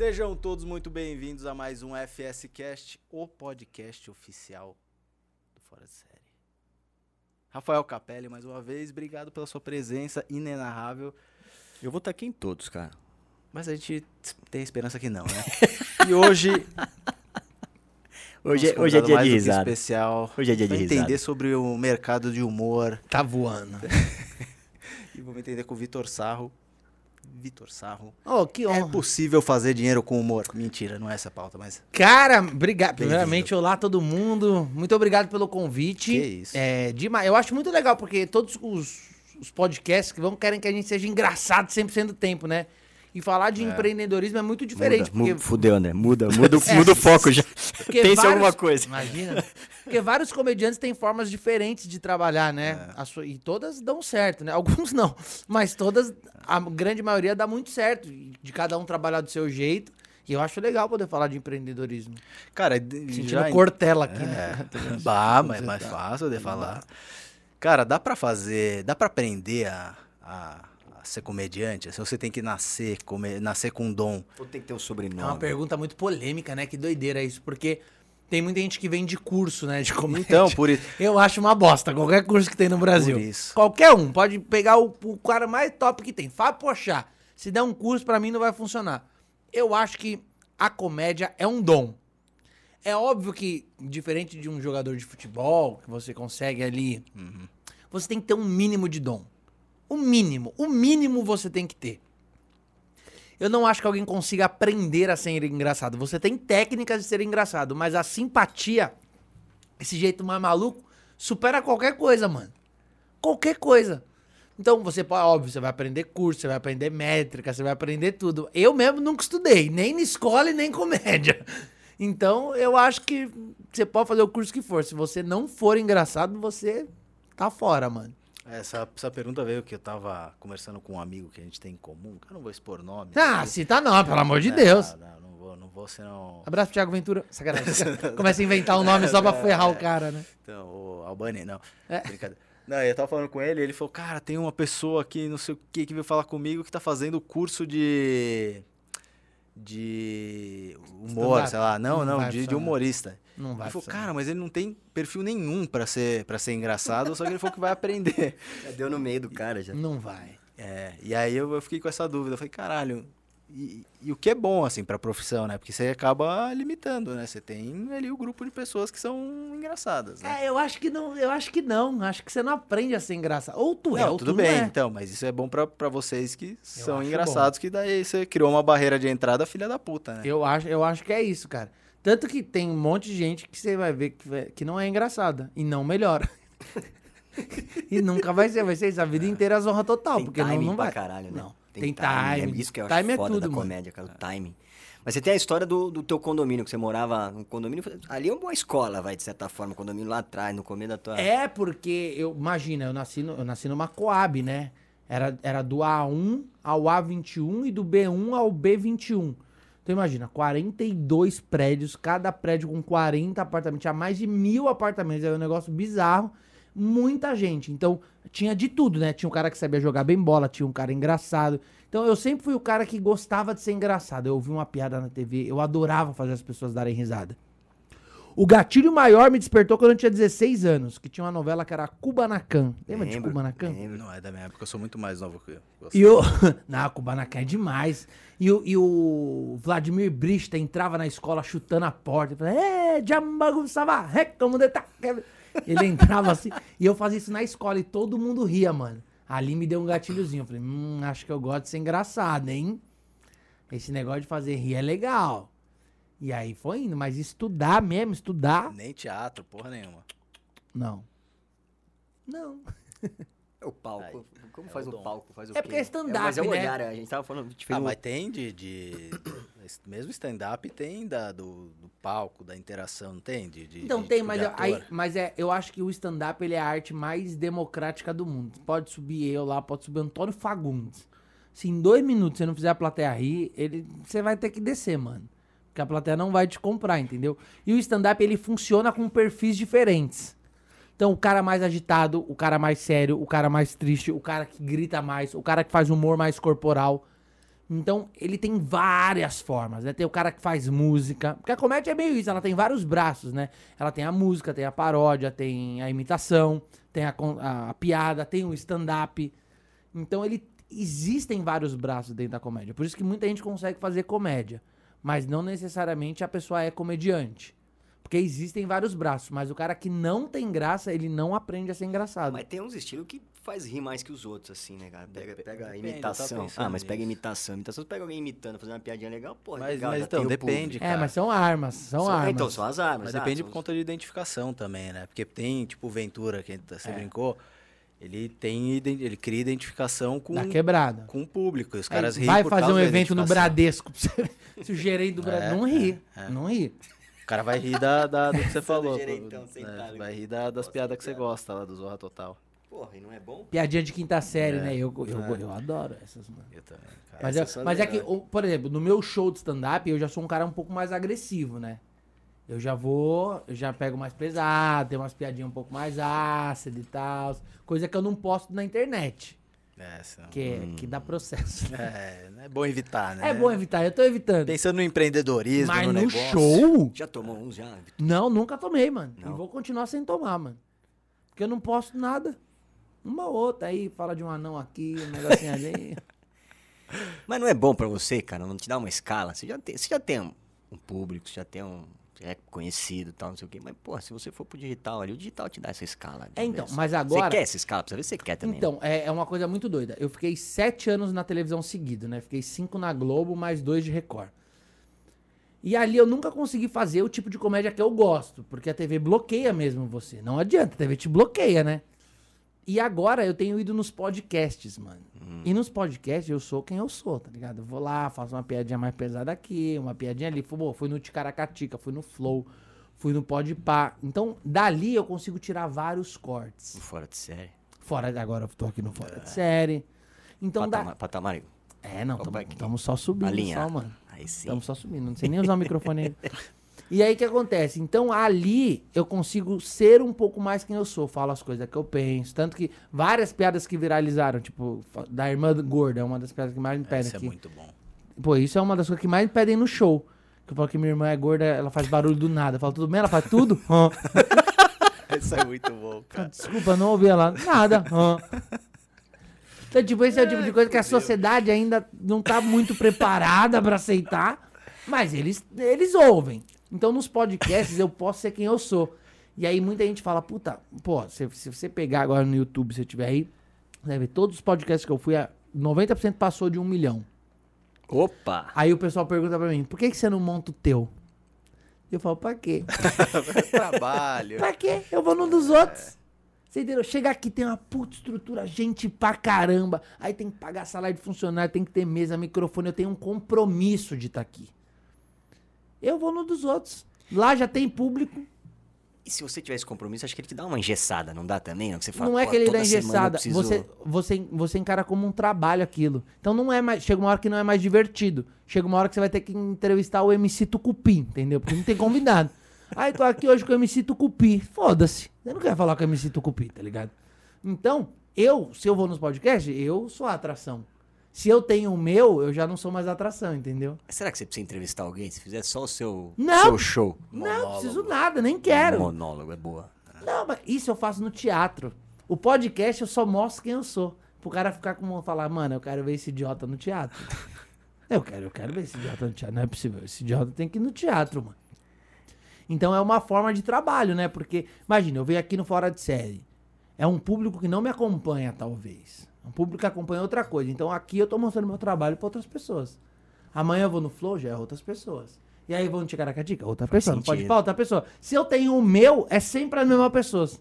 Sejam todos muito bem-vindos a mais um FS Cast, o podcast oficial do Fora de Série. Rafael Capelli, mais uma vez, obrigado pela sua presença inenarrável. Eu vou estar aqui em todos, cara. Mas a gente tem esperança que não, né? e hoje. Hoje, é- hoje é dia mais de risada. especial. Hoje é dia de risada. entender sobre o mercado de humor. Tá voando. E vamos entender com o Vitor Sarro. Vitor Sarro. Oh, que É honra. possível fazer dinheiro com humor? Mentira, não é essa a pauta, mas. Cara, obrigado. Primeiramente, olá todo mundo. Muito obrigado pelo convite. Que isso. É, demais. Eu acho muito legal, porque todos os, os podcasts que vão querem que a gente seja engraçado 100% do tempo, né? E falar de empreendedorismo é muito diferente. Muda, mu- porque, Fudeu, André. Muda, muda, o- É. muda o foco já. Pense em vários- alguma coisa. Imagina. Porque vários comediantes têm formas diferentes de trabalhar, né? É. Sua- e todas dão certo, né? Alguns não. Mas todas, a grande maioria dá muito certo. De cada um trabalhar do seu jeito. E eu acho legal poder falar de empreendedorismo. Cara, Sentindo já. cortela aqui, né? É. Bah, mas é mais fácil de falar. Cara, dá pra fazer. Dá pra aprender a, a ser comediante? Se você tem que nascer, come- nascer com um dom. Ou tem que ter um É uma sobrenome. pergunta muito polêmica, né? Que doideira isso, porque tem muita gente que vem de curso, né? De comédia. Então, por isso. Eu acho uma bosta, qualquer curso que tem no Brasil. Por isso. Qualquer um, pode pegar o, o cara mais top que tem. Fábio Pochá. Se der um curso, pra mim não vai funcionar. Eu acho que a comédia é um dom. É óbvio que, diferente de um jogador de futebol, que você consegue ali, você tem que ter um mínimo de dom. O mínimo. O mínimo você tem que ter. Eu não acho que alguém consiga aprender a ser engraçado. Você tem técnicas de ser engraçado, mas a simpatia, esse jeito mais maluco, supera qualquer coisa, mano. Qualquer coisa. Então, você óbvio, você vai aprender curso, você vai aprender métrica, você vai aprender tudo. Eu mesmo nunca estudei, nem na escola e nem comédia. Então, eu acho que você pode fazer o curso que for. Se você não for engraçado, você tá fora, mano. Essa, essa pergunta veio que eu tava conversando com um amigo que a gente tem em comum. que Eu não vou expor nome. Ah, aqui. tá não, pelo amor de Deus. Não, não vou, não vou, senão. Abraço Thiago Ventura. Sacanagem. Começa a inventar um nome só pra ferrar o cara, né? Então, o Albani, não. É. Brincadeira. Não, eu tava falando com ele, ele falou, cara, tem uma pessoa aqui, não sei o que, que veio falar comigo que tá fazendo curso de. De humor, sei lá. Não, Não não, de, de humorista. Não vai Ele falou, cara, mas ele não tem perfil nenhum pra ser, pra ser engraçado, só que ele falou que vai aprender. Já deu no meio do cara, já. Não vai. É, e aí eu, eu fiquei com essa dúvida. Eu falei, caralho, e, e o que é bom, assim, pra profissão, né? Porque você acaba limitando, né? Você tem ali o grupo de pessoas que são engraçadas, né? É, eu acho que não, eu acho que não. Acho que você não aprende a ser engraçado. Ou tu é, Não, ou tudo tu bem, não é. então, mas isso é bom pra, pra vocês que são acho engraçados, que daí você criou uma barreira de entrada, filha da puta, né? Eu acho, eu acho que é isso, cara. Tanto que tem um monte de gente que você vai ver que, vai- que não é engraçada e não melhora. e nunca vai ser, vai ser isso a vida inteira a zorra total, Tem porque não, não pra vai. caralho, né? Não. Tem, time. É isso que eu time acho é foda tudo, da mano. comédia, cara, o timing. Mas você tem a história do, do teu condomínio, que você morava num condomínio. Ali é uma escola, vai, de certa forma, condomínio lá atrás, no começo da tua. É porque eu imagina, eu nasci no, eu nasci numa Coab, né? Era, era do A1 ao A21 e do B1 ao B21. Então imagina, 42 prédios, cada prédio com 40 apartamentos, tinha mais de mil apartamentos, era um negócio bizarro, muita gente. Então tinha de tudo, né? Tinha um cara que sabia jogar bem bola, tinha um cara engraçado. Então eu sempre fui o cara que gostava de ser engraçado. Eu ouvi uma piada na TV, eu adorava fazer as pessoas darem risada. O gatilho maior me despertou quando eu tinha 16 anos, que tinha uma novela que era Kubanacan. Lembra de Lembro, Kubanacan? lembro. Não é da minha época, eu sou muito mais novo que eu. E o. Não, Kubanacan é demais. E o, e o Vladimir Brista entrava na escola chutando a porta. e falava, É, Jambagunçava, é como de tá. Ele entrava assim. E eu fazia isso na escola e todo mundo ria, mano. Ali me deu um gatilhozinho. Eu falei, hum, acho que eu gosto de ser engraçado, hein? Esse negócio de fazer rir é legal. E aí foi indo, mas estudar mesmo, estudar, Nem teatro, porra nenhuma. não. Não. É o palco. Como é faz o o, palco? Faz o É porque é stand-up, Mas é o né? olhar, a gente tava falando. Fez Ah, um- mas tem de. de- mesmo stand-up tem da, do, do palco, da interação, não tem? De, de- Então de- tem, de mas, eu, aí, mas é, eu acho que o stand-up ele é a arte mais democrática do mundo. Pode subir eu lá, pode subir Antônio Fagundes. Se em dois minutos você não fizer a plateia rir, ele, você vai ter que descer, mano. Porque a plateia não vai te comprar, entendeu? E o stand-up ele funciona com perfis diferentes. Então, o cara mais agitado, o cara mais sério, o cara mais triste, o cara que grita mais, o cara que faz humor mais corporal. Então, ele tem várias formas, né? Tem o cara que faz música. Porque a comédia é meio isso, ela tem vários braços, né? Ela tem a música, tem a paródia, tem a imitação, tem a, a- a piada, tem o stand-up. Então, ele existem vários braços dentro da comédia. Por isso que muita gente consegue fazer comédia. Mas não necessariamente a pessoa é comediante. Porque existem vários braços. Mas o cara que não tem graça, ele não aprende a ser engraçado. Mas tem uns estilos que faz rir mais que os outros, assim, né, cara? Pega, pega a depende, imitação. Ah, mas pega nisso. imitação. Imitação, você pega alguém imitando, fazendo uma piadinha legal, porra, Mas- legal, mas então, depende, é, mas são armas. São São- armas. Então, são as armas. Mas ah, depende por os- conta de identificação também, né? Porque tem, tipo, o Ventura, que você É. brincou, ele tem, ele cria identificação com, Da quebrada. com o público. e Os Aí caras riem vai por fazer causa um evento no. Bradesco. pra você ver Se o gerente do Bradesco. É, não ri. é, é. Não ri. O cara vai rir da, da- do que você falou. gerentão pô, sentado é, vai rir da- das piadas que você gosta lá do Zorra Total. Porra, e não é bom? Piadinha de quinta série, É, né? Eu, eu, é. eu adoro essas, mano. Eu também, cara. Mas, é, mas é que, por exemplo, no meu show de stand-up, eu já sou um cara um pouco mais agressivo, né? Eu já vou, eu já pego mais pesado, tem umas piadinhas um pouco mais ácidas e tal. Coisa que eu não posto na internet, É, senão- que, é- que dá processo. é, é bom evitar, né? É bom evitar, eu tô evitando. Pensando no empreendedorismo, Mas no no negócio. show, Já tomou uns já? não, nunca tomei, mano. E Não? vou continuar sem tomar, mano. Porque eu não posto nada. Uma outra aí, fala de um anão aqui, um negocinho ali. Mas não é bom pra você, cara, não te dá uma escala. Você já tem, você já tem um, público, você já tem um. É conhecido e tal, não sei o quê. Mas, pô, se você for pro digital ali, o digital te dá essa escala. É, então, vez. mas agora- Você quer essa escala? Pra você ver se você quer também. né? Então, é, é uma coisa muito doida. Eu fiquei sete anos na televisão seguido, né? Fiquei cinco na Globo, mais dois de Record. E ali eu nunca consegui fazer o tipo de comédia que eu gosto, porque a TV bloqueia mesmo você. Não adianta, a TV te bloqueia, né? E agora eu tenho ido nos podcasts, mano. E nos podcasts eu sou quem eu sou, tá ligado? Eu vou lá, faço uma piadinha mais pesada aqui, uma piadinha ali. Fui, fui no Ticaracatica, fui no Flow, fui no Podpah. Então, dali eu consigo tirar vários cortes. Fora de série. Fora agora eu tô aqui no fora de série. Então dá. patamar. É, não, estamos só subindo só, mano. Aí sim. Estamos só subindo, não sei nem usar o microfone ainda. E aí o que acontece? Então ali eu consigo ser um pouco mais quem eu sou, falo as coisas que eu penso, tanto que várias piadas que viralizaram, tipo, da irmã gorda, é uma das piadas que mais me pedem Isso é muito bom. Pô, isso é uma das coisas que mais me pedem no show. Que eu falo que minha irmã é gorda, ela faz barulho do nada. Eu falo, tudo bem? Ela faz tudo? Isso é muito bom, cara. Desculpa, não ouvi ela. Nada. Então, tipo, esse é o tipo de coisa que a sociedade ainda não tá muito preparada pra aceitar, mas eles, eles ouvem. Então, nos podcasts, eu posso ser quem eu sou. E aí, muita gente fala, puta, pô, se, se você pegar agora no YouTube, se eu tiver aí, você vai ver todos os podcasts que eu fui, a 90% passou de um milhão. Opa! Aí o pessoal pergunta pra mim, por que, que você não monta o teu? Eu falo, pra quê? Trabalho. Pra quê? Eu vou num dos outros. Você entendeu? Chega aqui, tem uma puta estrutura, gente pra caramba. Aí tem que pagar salário de funcionário, tem que ter mesa, microfone. Eu tenho um compromisso de estar aqui. Eu vou no dos outros. Lá já tem público. E se você tivesse compromisso, acho que ele te dá uma engessada, não dá também? Não, que você fala, não é "Pô, que ele dá eu engessada. preciso-" Você, você, você encara como um trabalho aquilo. Então não é mais. Chega uma hora que não é mais divertido. Chega uma hora que você vai ter que entrevistar o MC Tucupi, entendeu? Porque não tem convidado. Aí tô aqui hoje com o MC Tucupi. Foda-se. Você não quer falar com o MC Tucupi, tá ligado? Então, eu, se eu vou nos podcasts, eu sou a atração. Se eu tenho o meu, eu já não sou mais atração, entendeu? Será que você precisa entrevistar alguém? Se fizer só o seu, Não. seu show. Não, Monólogo. preciso nada, nem quero. Monólogo, é boa. Não, mas isso eu faço no teatro. O podcast eu só mostro quem eu sou. Pro cara ficar com falar, mano, eu quero ver esse idiota no teatro. eu quero, eu quero ver esse idiota no teatro. Não é possível. Esse idiota tem que ir no teatro, mano. Então é uma forma de trabalho, né? Porque, imagina, eu venho aqui no Fora de Série. É um público que não me acompanha, talvez. Um público acompanha outra coisa. Então aqui eu tô mostrando meu trabalho pra outras pessoas. Amanhã eu vou no Flow, já é outras pessoas. E aí vou no Ticaracatica, outra pessoa. Não pode sentido. falar, outra pessoa. Se eu tenho o meu, é sempre as mesmas pessoas.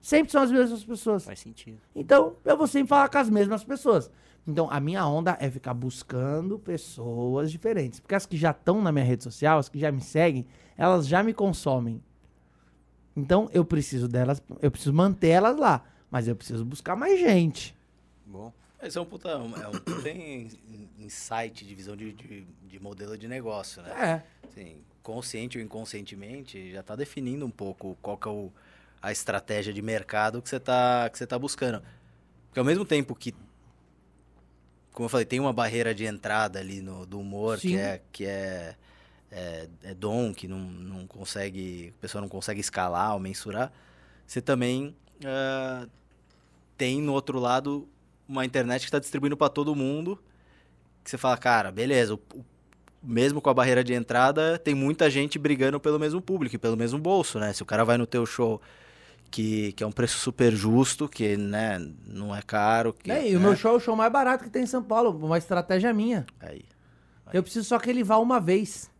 Sempre são as mesmas pessoas. Faz sentido. Então, eu vou sempre falar com as mesmas pessoas. Então, a minha onda é ficar buscando pessoas diferentes. Porque as que já estão na minha rede social, as que já me seguem, elas já me consomem. Então, eu preciso delas, eu preciso manter elas lá. Mas eu preciso buscar mais gente. Bom. Esse é um puta, é um puta in- in- insight de visão de, de, de modelo de negócio, né? É. Assim, consciente ou inconscientemente, já está definindo um pouco qual que é o, a estratégia de mercado que você está tá buscando. Porque ao mesmo tempo que como eu falei, tem uma barreira de entrada ali no, do humor Sim. que é que é, é, é dom, que não, não consegue, a pessoa não consegue escalar ou mensurar. Você também ah, tem no outro lado uma internet que está distribuindo para todo mundo. Que você fala, cara, beleza, o- o- mesmo com a barreira de entrada, tem muita gente brigando pelo mesmo público, e pelo mesmo bolso, né? Se o cara vai no teu show que, que é um preço super justo, que né, não é caro. Que, É, e o né? meu show é o show mais barato que tem em São Paulo. Uma estratégia minha. Aí. Eu preciso só que ele vá uma vez.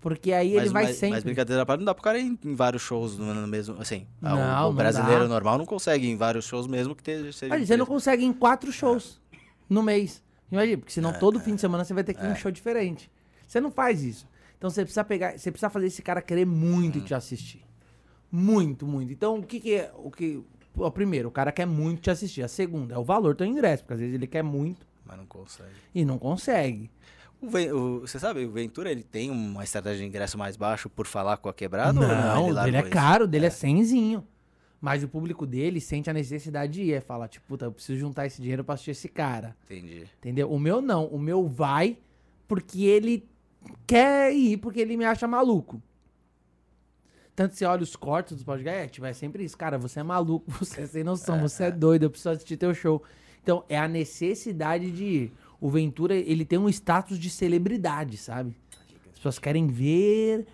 Porque aí ele mas, vai mas, sempre. Mas brincadeira não dá pro cara ir em, vários shows no, no mesmo. Assim, ah, o- Não, o, não brasileiro dá. normal não consegue ir em vários shows mesmo que esteja, seja. Um você não consegue em quatro shows no mês. Imagina, porque senão É, todo fim de semana você vai ter que ir em um show diferente. Você não faz isso. Então você precisa pegar, você precisa fazer esse cara querer muito te assistir. Muito, muito. Então o que que é, o que, o primeiro, o cara quer muito te assistir. A segunda é o valor do ingresso, porque às vezes ele quer muito Mas não consegue. e não consegue. O você sabe, o Ventura ele tem uma estratégia de ingresso mais baixo por falar com a quebrada? ou Não, o Ele dele é isso? caro, o dele é cenzinho. Mas o público dele sente a necessidade de ir. É falar, tipo, puta, eu preciso juntar esse dinheiro pra assistir esse cara. Entendi. Entendeu? O meu não. O meu vai porque ele quer ir, porque ele me acha maluco. Tanto você olha os cortes dos podcasts, é, tipo, é sempre isso. Cara, você é maluco, você é sem noção, você é doido, eu preciso assistir teu show. Então, é a necessidade de ir. O Ventura, ele tem um status de celebridade, sabe? As pessoas querem ver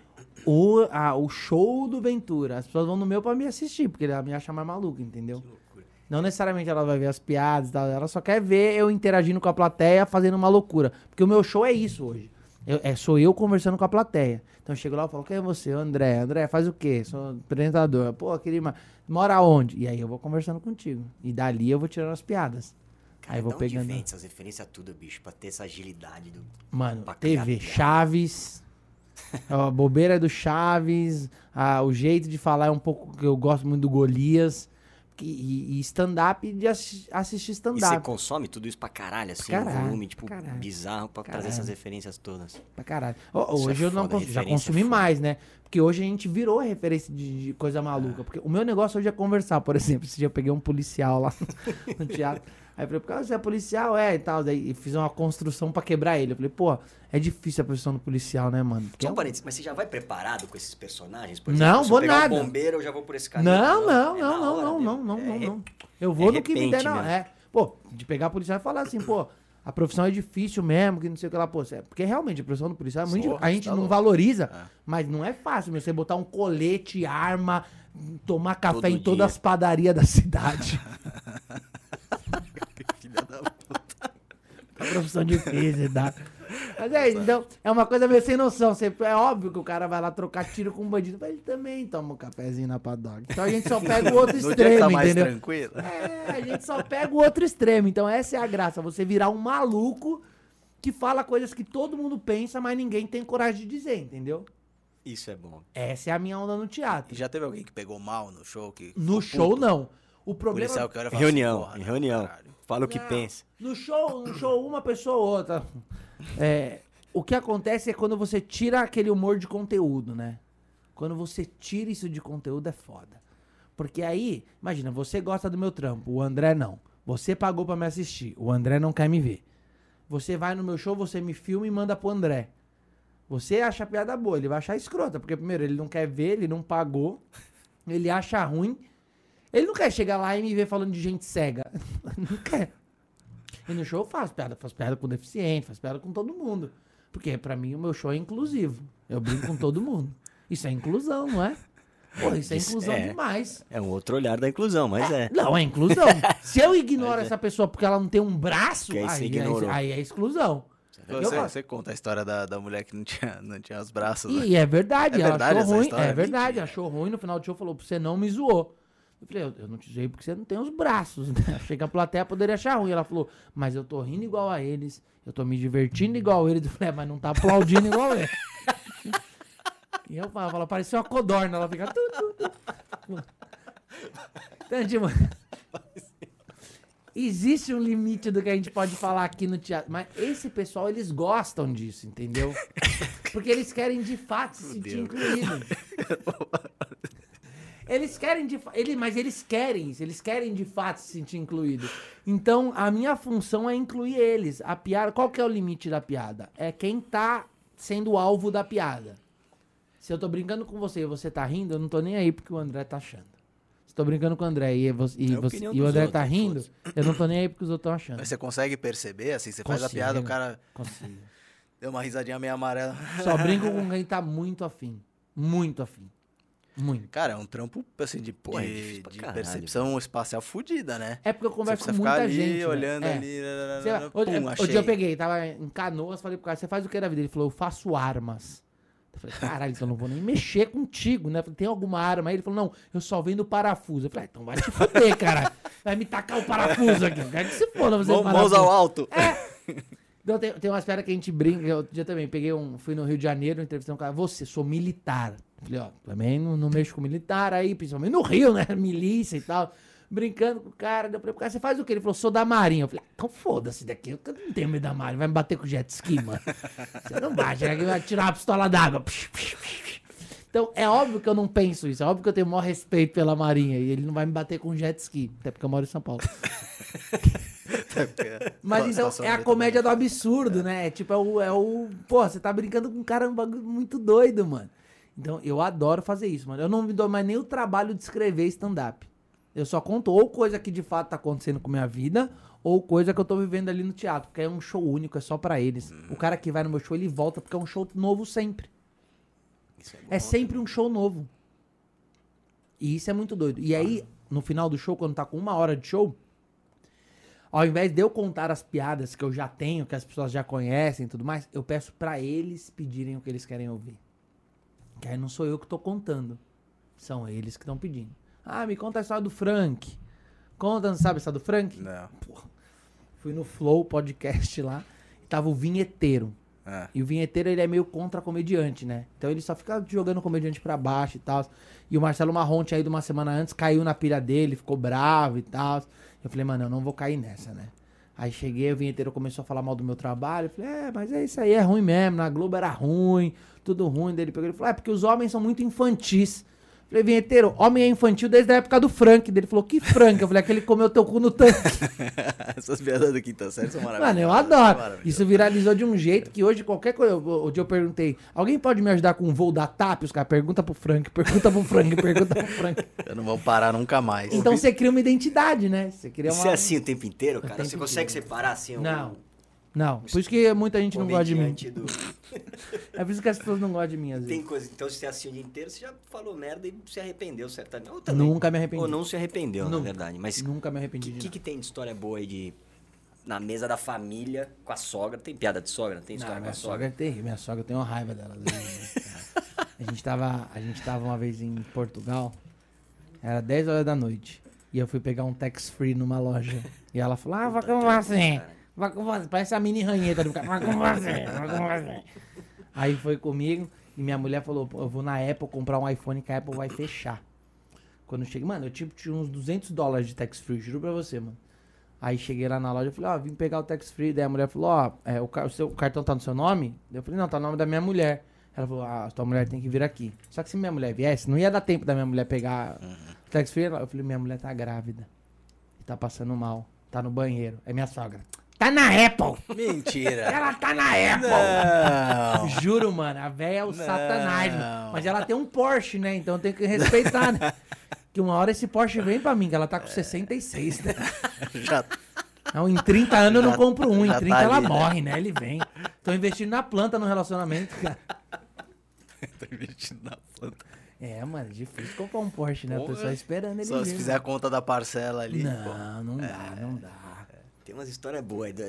o, a- o show do Ventura. As pessoas vão no meu pra me assistir, porque ela me acha mais maluco, entendeu? Não necessariamente ela vai ver as piadas e tal, ela só quer ver eu interagindo com a plateia, fazendo uma loucura. Porque o meu show é isso hoje. Eu- é, sou eu conversando com a plateia. Então eu chego lá e falo, quem é você? André. André, faz o quê? Sou apresentador. Pô, queria uma... Mora onde? E aí eu vou conversando contigo. E dali eu vou tirando as piadas. Aí eu vou pegando... vem essas referências tudo, bicho, pra ter essa agilidade do... Mano, TV. Chaves. a bobeira do Chaves. a- o jeito de falar é um pouco que eu gosto muito do Golias. e e stand-up de assi- assistir E você stand-up. consome tudo isso pra caralho, assim, caralho, um volume, tipo, caralho, bizarro pra trazer caralho. essas referências todas. Pra caralho. É hoje eu não foda, já é consumi mais, né? Porque hoje a gente virou referência de, de coisa maluca. Porque o meu negócio hoje é conversar, por exemplo. Esse dia eu peguei um policial lá no teatro. Aí eu falei, por causa você é policial? É, e tal. Daí fiz uma construção pra quebrar ele. Eu falei, pô, é difícil a profissão do policial, né, mano? Porque Só é um parênteses, mas você já vai preparado com esses personagens? Por Não, se vou nada. um bombeiro, eu já vou por esse caminho. Não, não, É não, não, hora não, não, não, É não, re- não. Eu vou é no que me der, não. É. Pô, de pegar policial e falar assim, pô, a profissão é difícil mesmo, que não sei o que lá, pô. Porque realmente a profissão do policial é muito Porra. A gente tá não louco. valoriza, É. mas não é fácil, meu. Você botar um colete, arma, tomar café Todo em todas dia. as padarias da cidade. Filha da É uma profissão difícil, tá? Mas é isso, então, é uma coisa meio sem noção. Você, é óbvio que o cara vai lá trocar tiro com um bandido, mas ele também toma um cafezinho na padoca. Então a gente só pega o outro No dia que extremo, tá mais entendeu? tranquilo. É, a gente só pega o outro extremo. Então essa é a graça. Você virar um maluco que fala coisas que todo mundo pensa, mas ninguém tem coragem de dizer, entendeu? Isso é bom. Essa é a minha onda no E teatro. já teve alguém que pegou mal no show? Que No show, puto? não. O problema... Policial que olha Em fala reunião, assim, porra, em reunião. caralho. Fala o que Não, pensa. No show, no show, uma pessoa ou outra. É, o que acontece é quando você tira aquele humor de conteúdo, né? Quando você tira isso de conteúdo é foda. Porque aí, imagina, você gosta do meu trampo, o André não. Você pagou pra me assistir, o André não quer me ver. Você vai no meu show, você me filma e manda pro André. Você acha a piada boa, ele vai achar escrota, porque primeiro ele não quer ver, ele não pagou, ele acha ruim. Ele não quer chegar lá e me ver falando de gente cega. não quer. E no show eu faço piada, faço piada com deficiente, faço piada com todo mundo. Porque pra mim o meu show é inclusivo. Eu brinco com todo mundo. Isso é inclusão, não é? Pô, isso é Isso inclusão é. demais. É um outro olhar da inclusão, mas é. Não, é inclusão. Se eu ignoro essa pessoa porque ela não tem um braço, Que aí você aí, é exclusão. Você, você conta a história da, da mulher que não tinha, não tinha os braços, né? E é verdade, É ela verdade achou ruim. história? É verdade, Mentira. achou ruim. No final do show falou, você não me zoou. Eu falei, eu, eu não te zoei porque você não tem os braços, né? Achei que a plateia poderia achar ruim. Ela falou, mas eu tô rindo igual a eles, eu tô me divertindo igual a eles. Eu falei, é, mas não tá aplaudindo igual a eles. E eu falo, ela parecia uma codorna, ela fica. Tu. Então, tipo, existe um limite do que a gente pode falar aqui no teatro. Mas esse pessoal, eles gostam disso, entendeu? Porque eles querem de fato se sentir Fudeu. Eles querem de ele, mas eles querem isso, eles querem de fato se sentir incluídos. Então, a minha função é incluir eles. A piada, qual que é o limite da piada? É quem tá sendo o alvo da piada. Se eu tô brincando com você e você tá rindo, eu não tô nem aí porque o André tá achando. Se eu tô brincando com o André e, você, e, É você- e o André outros, tá rindo, eu não tô nem aí porque os outros estão achando. Mas você consegue perceber, assim, você faz a Consigo. piada, o cara Consigo. deu uma risadinha meio amarela. Só brinco com quem tá muito afim. Muito afim. Muito. Cara, é um trampo, assim, de, Pô, é de- de percepção espacial fudida, né? É porque eu converso com muita ali, gente. né? olhando É. ali. Sei lá, pum, Hoje, achei. hoje eu peguei, tava em Canoas, falei pro cara, você faz o que da vida? Ele falou, eu faço armas. Eu falei, caralho, então eu não vou nem mexer contigo, né? Eu falei, tem alguma arma aí? Ele falou, não, eu só vendo parafuso. Eu falei, ah, então vai te fuder, cara. Vai me tacar o parafuso aqui. Eu quero que se foda você Mão- Mãos parafuso. ao alto. Então, tem, tem umas piadas que a gente brinca. Eu dia também peguei um. Fui no Rio de Janeiro, entrevistei um cara. Você, sou militar. Falei, ó, também não, não mexo com militar aí, principalmente no Rio, né? Milícia e tal. Brincando com o cara. Daí Eu falei, pro cara, você faz o quê? Ele falou, sou da Marinha. Eu falei, ah, então foda-se daqui. Eu não tenho medo da Marinha. Vai me bater com jet ski, mano. Você não chega aqui vai tirar uma pistola d'água. Então, é óbvio que eu não penso isso. É óbvio que eu tenho o maior respeito pela Marinha. E ele não vai me bater com jet ski. Até porque eu moro em São Paulo. Mas então é a comédia do absurdo, né? É tipo, é o, é o. Pô, você tá brincando com um cara um bagulho muito doido, mano. Então eu adoro fazer isso, mano. Eu não me dou mais nem o trabalho de escrever stand-up. Eu só conto ou coisa que de fato tá acontecendo com minha vida, ou coisa que eu tô vivendo ali no teatro. Porque é um show único, é só pra eles. O cara que vai no meu show, ele volta, porque é um show novo sempre. Isso É bom, sempre um show novo. E isso é muito doido. E aí, no final do show, quando tá com uma hora de show, ao invés de eu contar as piadas que eu já tenho, que as pessoas já conhecem e tudo mais, eu peço pra eles pedirem o que eles querem ouvir. Que aí não sou eu que tô contando. São eles que estão pedindo. Ah, me conta a história do Frank. Conta, sabe a história do Frank? Não. Fui no Flow podcast lá e tava o vinheteiro. É. E o vinheteiro, ele é meio contra comediante, né? Então ele só fica jogando o comediante pra baixo e tal. E o Marcelo Marrom tinha ido uma semana antes, caiu na pilha dele, ficou bravo e tal. Eu falei, mano, eu não vou cair nessa, né? Aí cheguei, o vinheteiro começou a falar mal do meu trabalho. Eu falei, é, mas é isso aí, é ruim mesmo. Na Globo era ruim, tudo ruim. Daí ele pegou e falou, é porque os homens são muito infantis. Falei, vinheteiro, homem é infantil desde a época do Frank. Ele falou, que Frank? Eu falei, aquele que comeu teu cu no tanque. Essas piadas do quinta série são maravilhosas. Mano, eu adoro. Isso viralizou de um jeito que hoje qualquer coisa. O dia eu perguntei: alguém pode me ajudar com um voo da TAP? Os caras pergunta pro Frank, pergunta pro Frank, pergunta pro Frank. Eu não vou parar nunca mais. Então você cria uma identidade, né? Você cria uma. Você é assim o tempo inteiro, cara? tempo Você consegue inteiro. separar assim um Não. Não. Por isso que muita gente não gosta de mim. do... É por isso que as pessoas não gostam de mim, às Tem vezes. coisa, então se você é assim o dia inteiro, você já falou merda e se arrependeu certamente. Ou também. Nunca me arrependi. Ou não se arrependeu, na verdade. Mas o Nunca me arrependi de que, que tem de história boa aí de... Na mesa da família, com a sogra. Tem piada de sogra? Tem Não, história com minha a sogra sogra? é terrível. Minha sogra eu tenho uma raiva dela. cara. a, gente tava, a gente tava uma vez em Portugal, era 10 horas da noite. E eu fui pegar um tax free numa loja. E ela falou: Ah, vai com você. Vai com você. Parece a mini ranheta do cara. Vai com você, vai com você. Aí foi comigo. E minha mulher falou: "Pô, Eu vou na Apple comprar um iPhone que a Apple vai fechar. Quando eu cheguei, mano, eu tipo, tinha uns 200 dólares de tax free, juro pra você, mano. Aí cheguei lá na loja, eu falei, ó, vim pegar o tax free. Daí a mulher falou, ó, é, o, o seu cartão tá no seu nome? Eu falei, não, tá no nome da minha mulher. Ela falou, ah, tua mulher tem que vir aqui. Só que se minha mulher viesse, não ia dar tempo da minha mulher pegar o tax free. Eu falei, minha mulher tá grávida. E tá passando mal. Tá no banheiro. É minha sogra. Tá na Apple! Mentira. Ela tá na Apple! Não. Juro, mano, a véia é o Não. satanás, mano. Mas ela tem um Porsche, né? Então tem que respeitar, né? Que uma hora esse Porsche vem pra mim, que ela tá com 66, né? Já Não, em 30 anos eu não compro um, em já 30 tá ela ali, né? morre, né? Ele vem. Tô investindo na planta no relacionamento, cara. tô investindo na planta. É, mano, é difícil comprar um Porsche, né? Porra. pessoa esperando ele Só se vir, fizer a conta da parcela ali. pô. Não, não dá, não dá. Tem umas histórias boas da-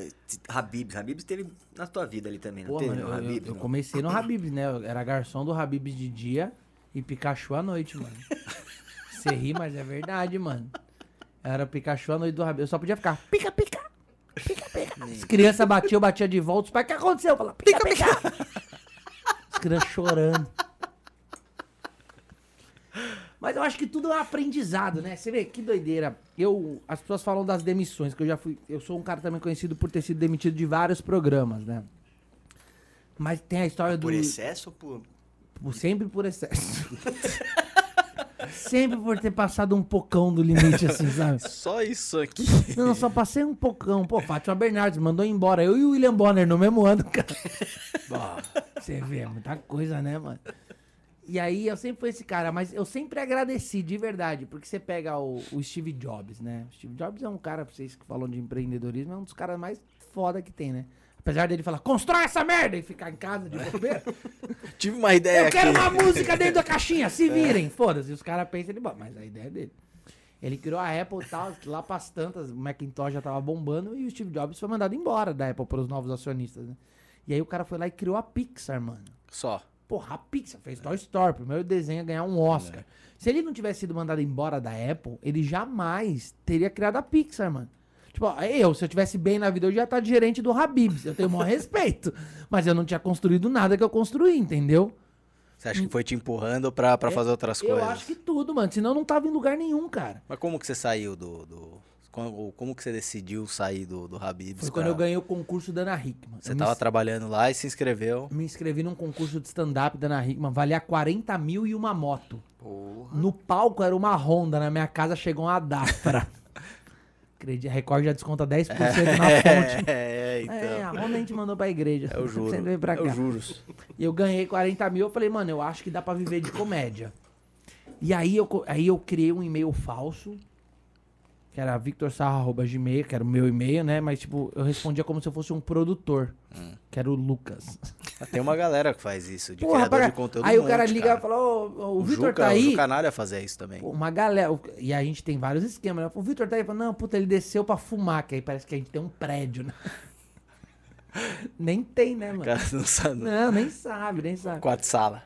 Habibs. Habibs teve na tua vida ali também, não Pô, teve? mano, no eu, eu- eu comecei no Habibs, né? Eu era garçom do Habibs de dia e Pikachu à noite, mano. Você ri, mas é verdade, mano. Era Pikachu à noite do Habibs. Eu só podia ficar pica, pica, pica, pica. As crianças batiam, eu batia de volta. Os pais, o que aconteceu? Eu falava, pica, pica. As crianças chorando. Mas eu acho que tudo é um aprendizado, né? Você vê que doideira. Eu, as pessoas falam das demissões, que eu já fui. Eu sou um cara também conhecido por ter sido demitido de vários programas, né? Mas tem a história do. Por excesso ou por... por- sempre por excesso. Sempre por ter passado um pocão do limite, assim, sabe? Só isso aqui. Não, só passei um pocão. Pô, Fátima Bernardes mandou embora. Eu e o William Bonner no mesmo ano, cara. Bom, você vê, é muita coisa, né, mano? E aí eu sempre fui esse cara, mas eu sempre agradeci, de verdade, porque você pega o, o Steve Jobs, né? O Steve Jobs é um cara, pra vocês que falam de empreendedorismo, é um dos caras mais foda que tem, né? Apesar dele falar, constrói essa merda e ficar em casa de bobeira. Tive uma ideia Eu quero aqui. uma música dentro da caixinha, se virem. Foda-se, os caras pensam, ele, "Bom, mas a ideia é dele. Ele criou a Apple e tal, lá pras tantas, o Macintosh já tava bombando e o Steve Jobs foi mandado embora da Apple para os novos acionistas, né? E aí o cara foi lá e criou a Pixar, mano. Só. Porra, a Pixar fez Toy Story, primeiro desenho a ganhar um Oscar. Se ele não tivesse sido mandado embora da Apple, ele jamais teria criado a Pixar, mano. Tipo, eu, se eu tivesse bem na vida, eu já estar gerente do Habibs. Eu tenho o maior respeito. Mas eu não tinha construído nada que eu construí, entendeu? Você acha que foi te empurrando pra, pra fazer outras eu coisas? acho que tudo, mano. Senão eu não tava em lugar nenhum, cara. Mas como que você saiu do... do... Como, como que você decidiu sair do, do Habib's? Foi quando pra- eu ganhei o concurso da Ana Hickman. Você eu tava me, trabalhando lá e se inscreveu. me inscrevi num concurso de stand-up da Ana Hickman. Valia 40 mil e uma moto. Porra. No palco era uma Honda, na minha casa chegou uma Dafra. Acredito, a Record já desconta 10% na fonte. É, então. É, a Honda a gente mandou pra igreja. É o juro. Você veio pra É cá. os juros. E eu ganhei 40 mil, eu falei, mano, eu acho que dá pra viver de comédia. E aí eu, aí eu criei um e-mail falso, que era victorsarra.gmail, que era o meu e-mail, né? Mas, tipo, eu respondia como se eu fosse um produtor, Hum. que era o Lucas. Tem uma galera que faz isso, de Porra, criador pra- de conteúdo. aí um o cara monte, liga e fala, ô, o, O Vitor tá O aí? Jucanalha fazia isso também. Pô, Uma galera. o- E a gente tem vários esquemas, né? O Vitor tá aí, fala, não, puta, ele desceu pra fumar, que aí parece que a gente tem um prédio, né? nem tem, né, O mano? cara não sabe. Não, nem sabe, nem sabe. Quatro sala.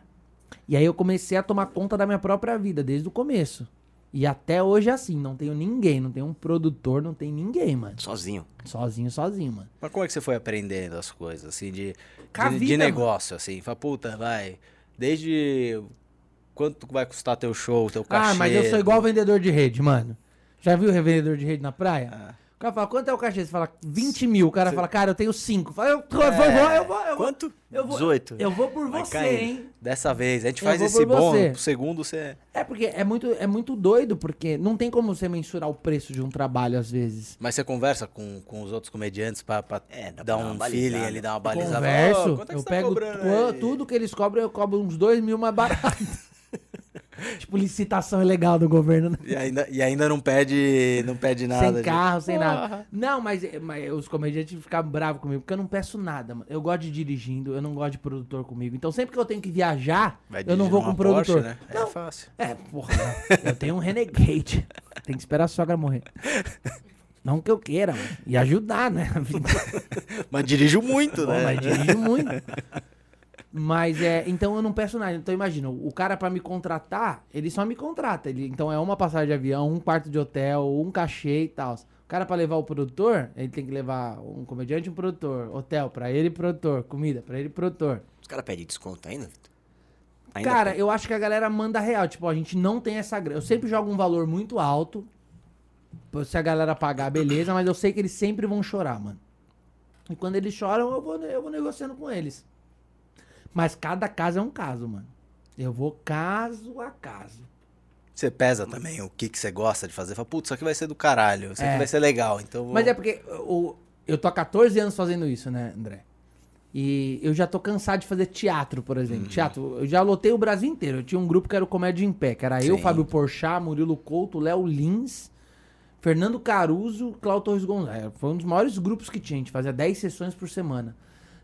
E aí eu comecei a tomar conta da minha própria vida, desde o começo. E até hoje é assim, não tenho ninguém, não tenho um produtor, não tem ninguém, mano. Sozinho. Sozinho, sozinho, mano. Mas como é que você foi aprendendo as coisas, assim, de, de, negócio, assim? Fala, puta, vai, desde quanto vai custar teu show, teu cachê? Ah, mas eu sou igual vendedor de rede, mano. Já viu o vendedor de rede na praia? Ah. O cara fala, quanto é o cachê? Você fala, 20 mil. O cara fala, cara, eu tenho 5. Fala, eu, eu, vou, eu vou, eu vou, eu vou. Quanto? Eu vou, 18. Eu vou por Vai você, hein? Dessa vez, a gente Eu faz esse bom, você. pro segundo você... É porque é muito, é muito doido, porque não tem como você mensurar o preço de um trabalho às vezes. Mas você conversa com, com os outros comediantes pra, pra É, dar um feeling ali, dar uma balizada. Converso, é que eu você tá pego cobrando tudo que eles cobram, eu cobro uns dois mil mais barato. tipo, licitação ilegal do governo, né? E ainda, e ainda não pede, não pede nada. sem carro, sem nada. Não, mas, mas os comediantes ficam bravos comigo, porque eu não peço nada, mano. Eu gosto de dirigindo, eu não gosto de produtor comigo. Então sempre que eu tenho que viajar, Vai eu não vou com produtor. Porsche, né? É Não, fácil. É, porra, eu tenho um Renegade. Tem que esperar a sogra morrer. Não que eu queira, mano. E ajudar, né? Mas dirijo muito, Pô, né? mas dirijo muito. Mas é, então eu não peço nada. Então imagina, o cara pra me contratar, ele só me contrata. Ele, então é uma passagem de avião, um quarto de hotel, um cachê e tal. O cara pra levar o produtor, ele tem que levar um comediante e um produtor, hotel pra ele, produtor, comida pra ele, produtor. Os caras pedem desconto ainda, Vitor? Ainda Cara, pede. eu acho que a galera manda real. Tipo, a gente não tem essa grana. Eu sempre jogo um valor muito alto. Se a galera pagar, beleza, mas eu sei que eles sempre vão chorar, mano. E quando eles choram, eu vou, eu vou negociando com eles. Mas cada caso é um caso, mano. Eu vou caso a caso. Você pesa também o que, que você gosta de fazer. Fala, putz, isso aqui vai ser do caralho, isso aqui É. vai ser legal. Então eu vou... Mas é porque o, eu tô há 14 anos fazendo isso, né, André? E eu já tô cansado de fazer teatro, por exemplo. Teatro, eu já lotei o Brasil inteiro. Eu tinha um grupo que era o Comédia em Pé, que era eu, Sim. Fábio Porchat, Murilo Couto, Léo Lins, Fernando Caruso, Cláudio Torres Gonzaga. Foi um dos maiores grupos que tinha. A gente fazia 10 sessões por semana.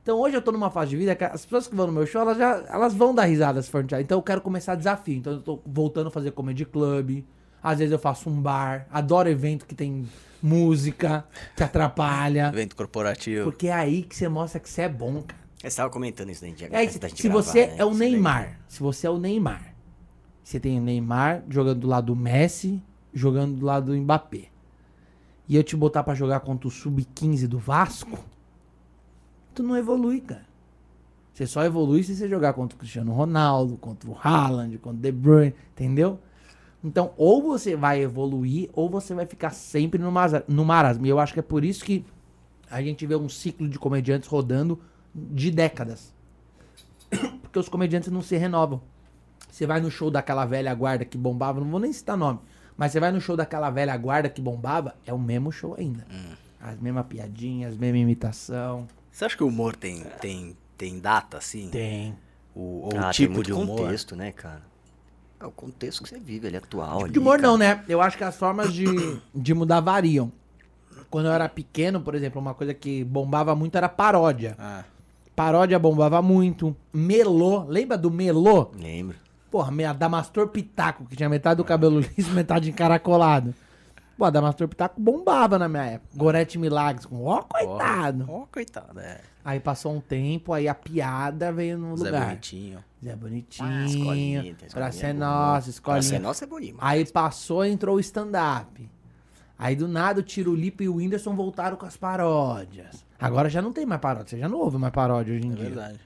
Então hoje eu tô numa fase de vida que as pessoas que vão no meu show, elas já elas vão dar risada se for. Então eu quero começar desafio. Então eu tô voltando a fazer comedy club. Às vezes eu faço um bar. Adoro evento que tem música, que atrapalha. Evento corporativo. Porque é aí que você mostra que você é bom, cara. Você estava comentando isso dentro de É, se se gravar, você né? é o Isso Neymar, se você é o Neymar, você tem o Neymar jogando do lado do Messi, jogando do lado do Mbappé. E eu te botar pra jogar contra o Sub-15 do Vasco, tu não evolui, cara. Você só evolui se você jogar contra o Cristiano Ronaldo, contra o Haaland, contra o De Bruyne, entendeu? Então, ou você vai evoluir, ou você vai ficar sempre no, no marasmo. E eu acho que é por isso que a gente vê um ciclo de comediantes rodando de décadas. Porque os comediantes não se renovam. Você vai no show daquela velha guarda que bombava, não vou nem citar nome, mas você vai no show daquela velha guarda que bombava, é o mesmo show ainda. As mesmas piadinhas, as mesmas imitação. Você acha que o humor tem, tem, tem data, assim? Tem. O, ou Ah, o tipo tem de humor? contexto, né, cara? É o contexto que você vive, ele é atual. ali, De humor cara. não, né? Eu acho que as formas de, de mudar variam. Quando eu era pequeno, por exemplo, uma coisa que bombava muito era paródia. Ah, Paródia bombava muito. Melô, lembra do melô? Lembro. Porra, me- a Damastor Pitaco, que tinha metade do cabelo liso, metade encaracolado. Pô, a Damastor Pitaco bombava na minha época. Gorete Milagres, com ó, coitado. Ó, coitado, é. Aí passou um tempo, aí a piada veio no Zé lugar. Bonitinho. Zé Ah, Bonitinho. escolinha, tem pra escolinha ser boa. nossa, Pra ser escolinha. nossa é demais. Aí passou, entrou o stand-up. Aí do nada o Tirulipo e o Whindersson voltaram com as paródias. Agora já não tem mais paródia, você já não ouve mais paródia hoje em É dia. verdade.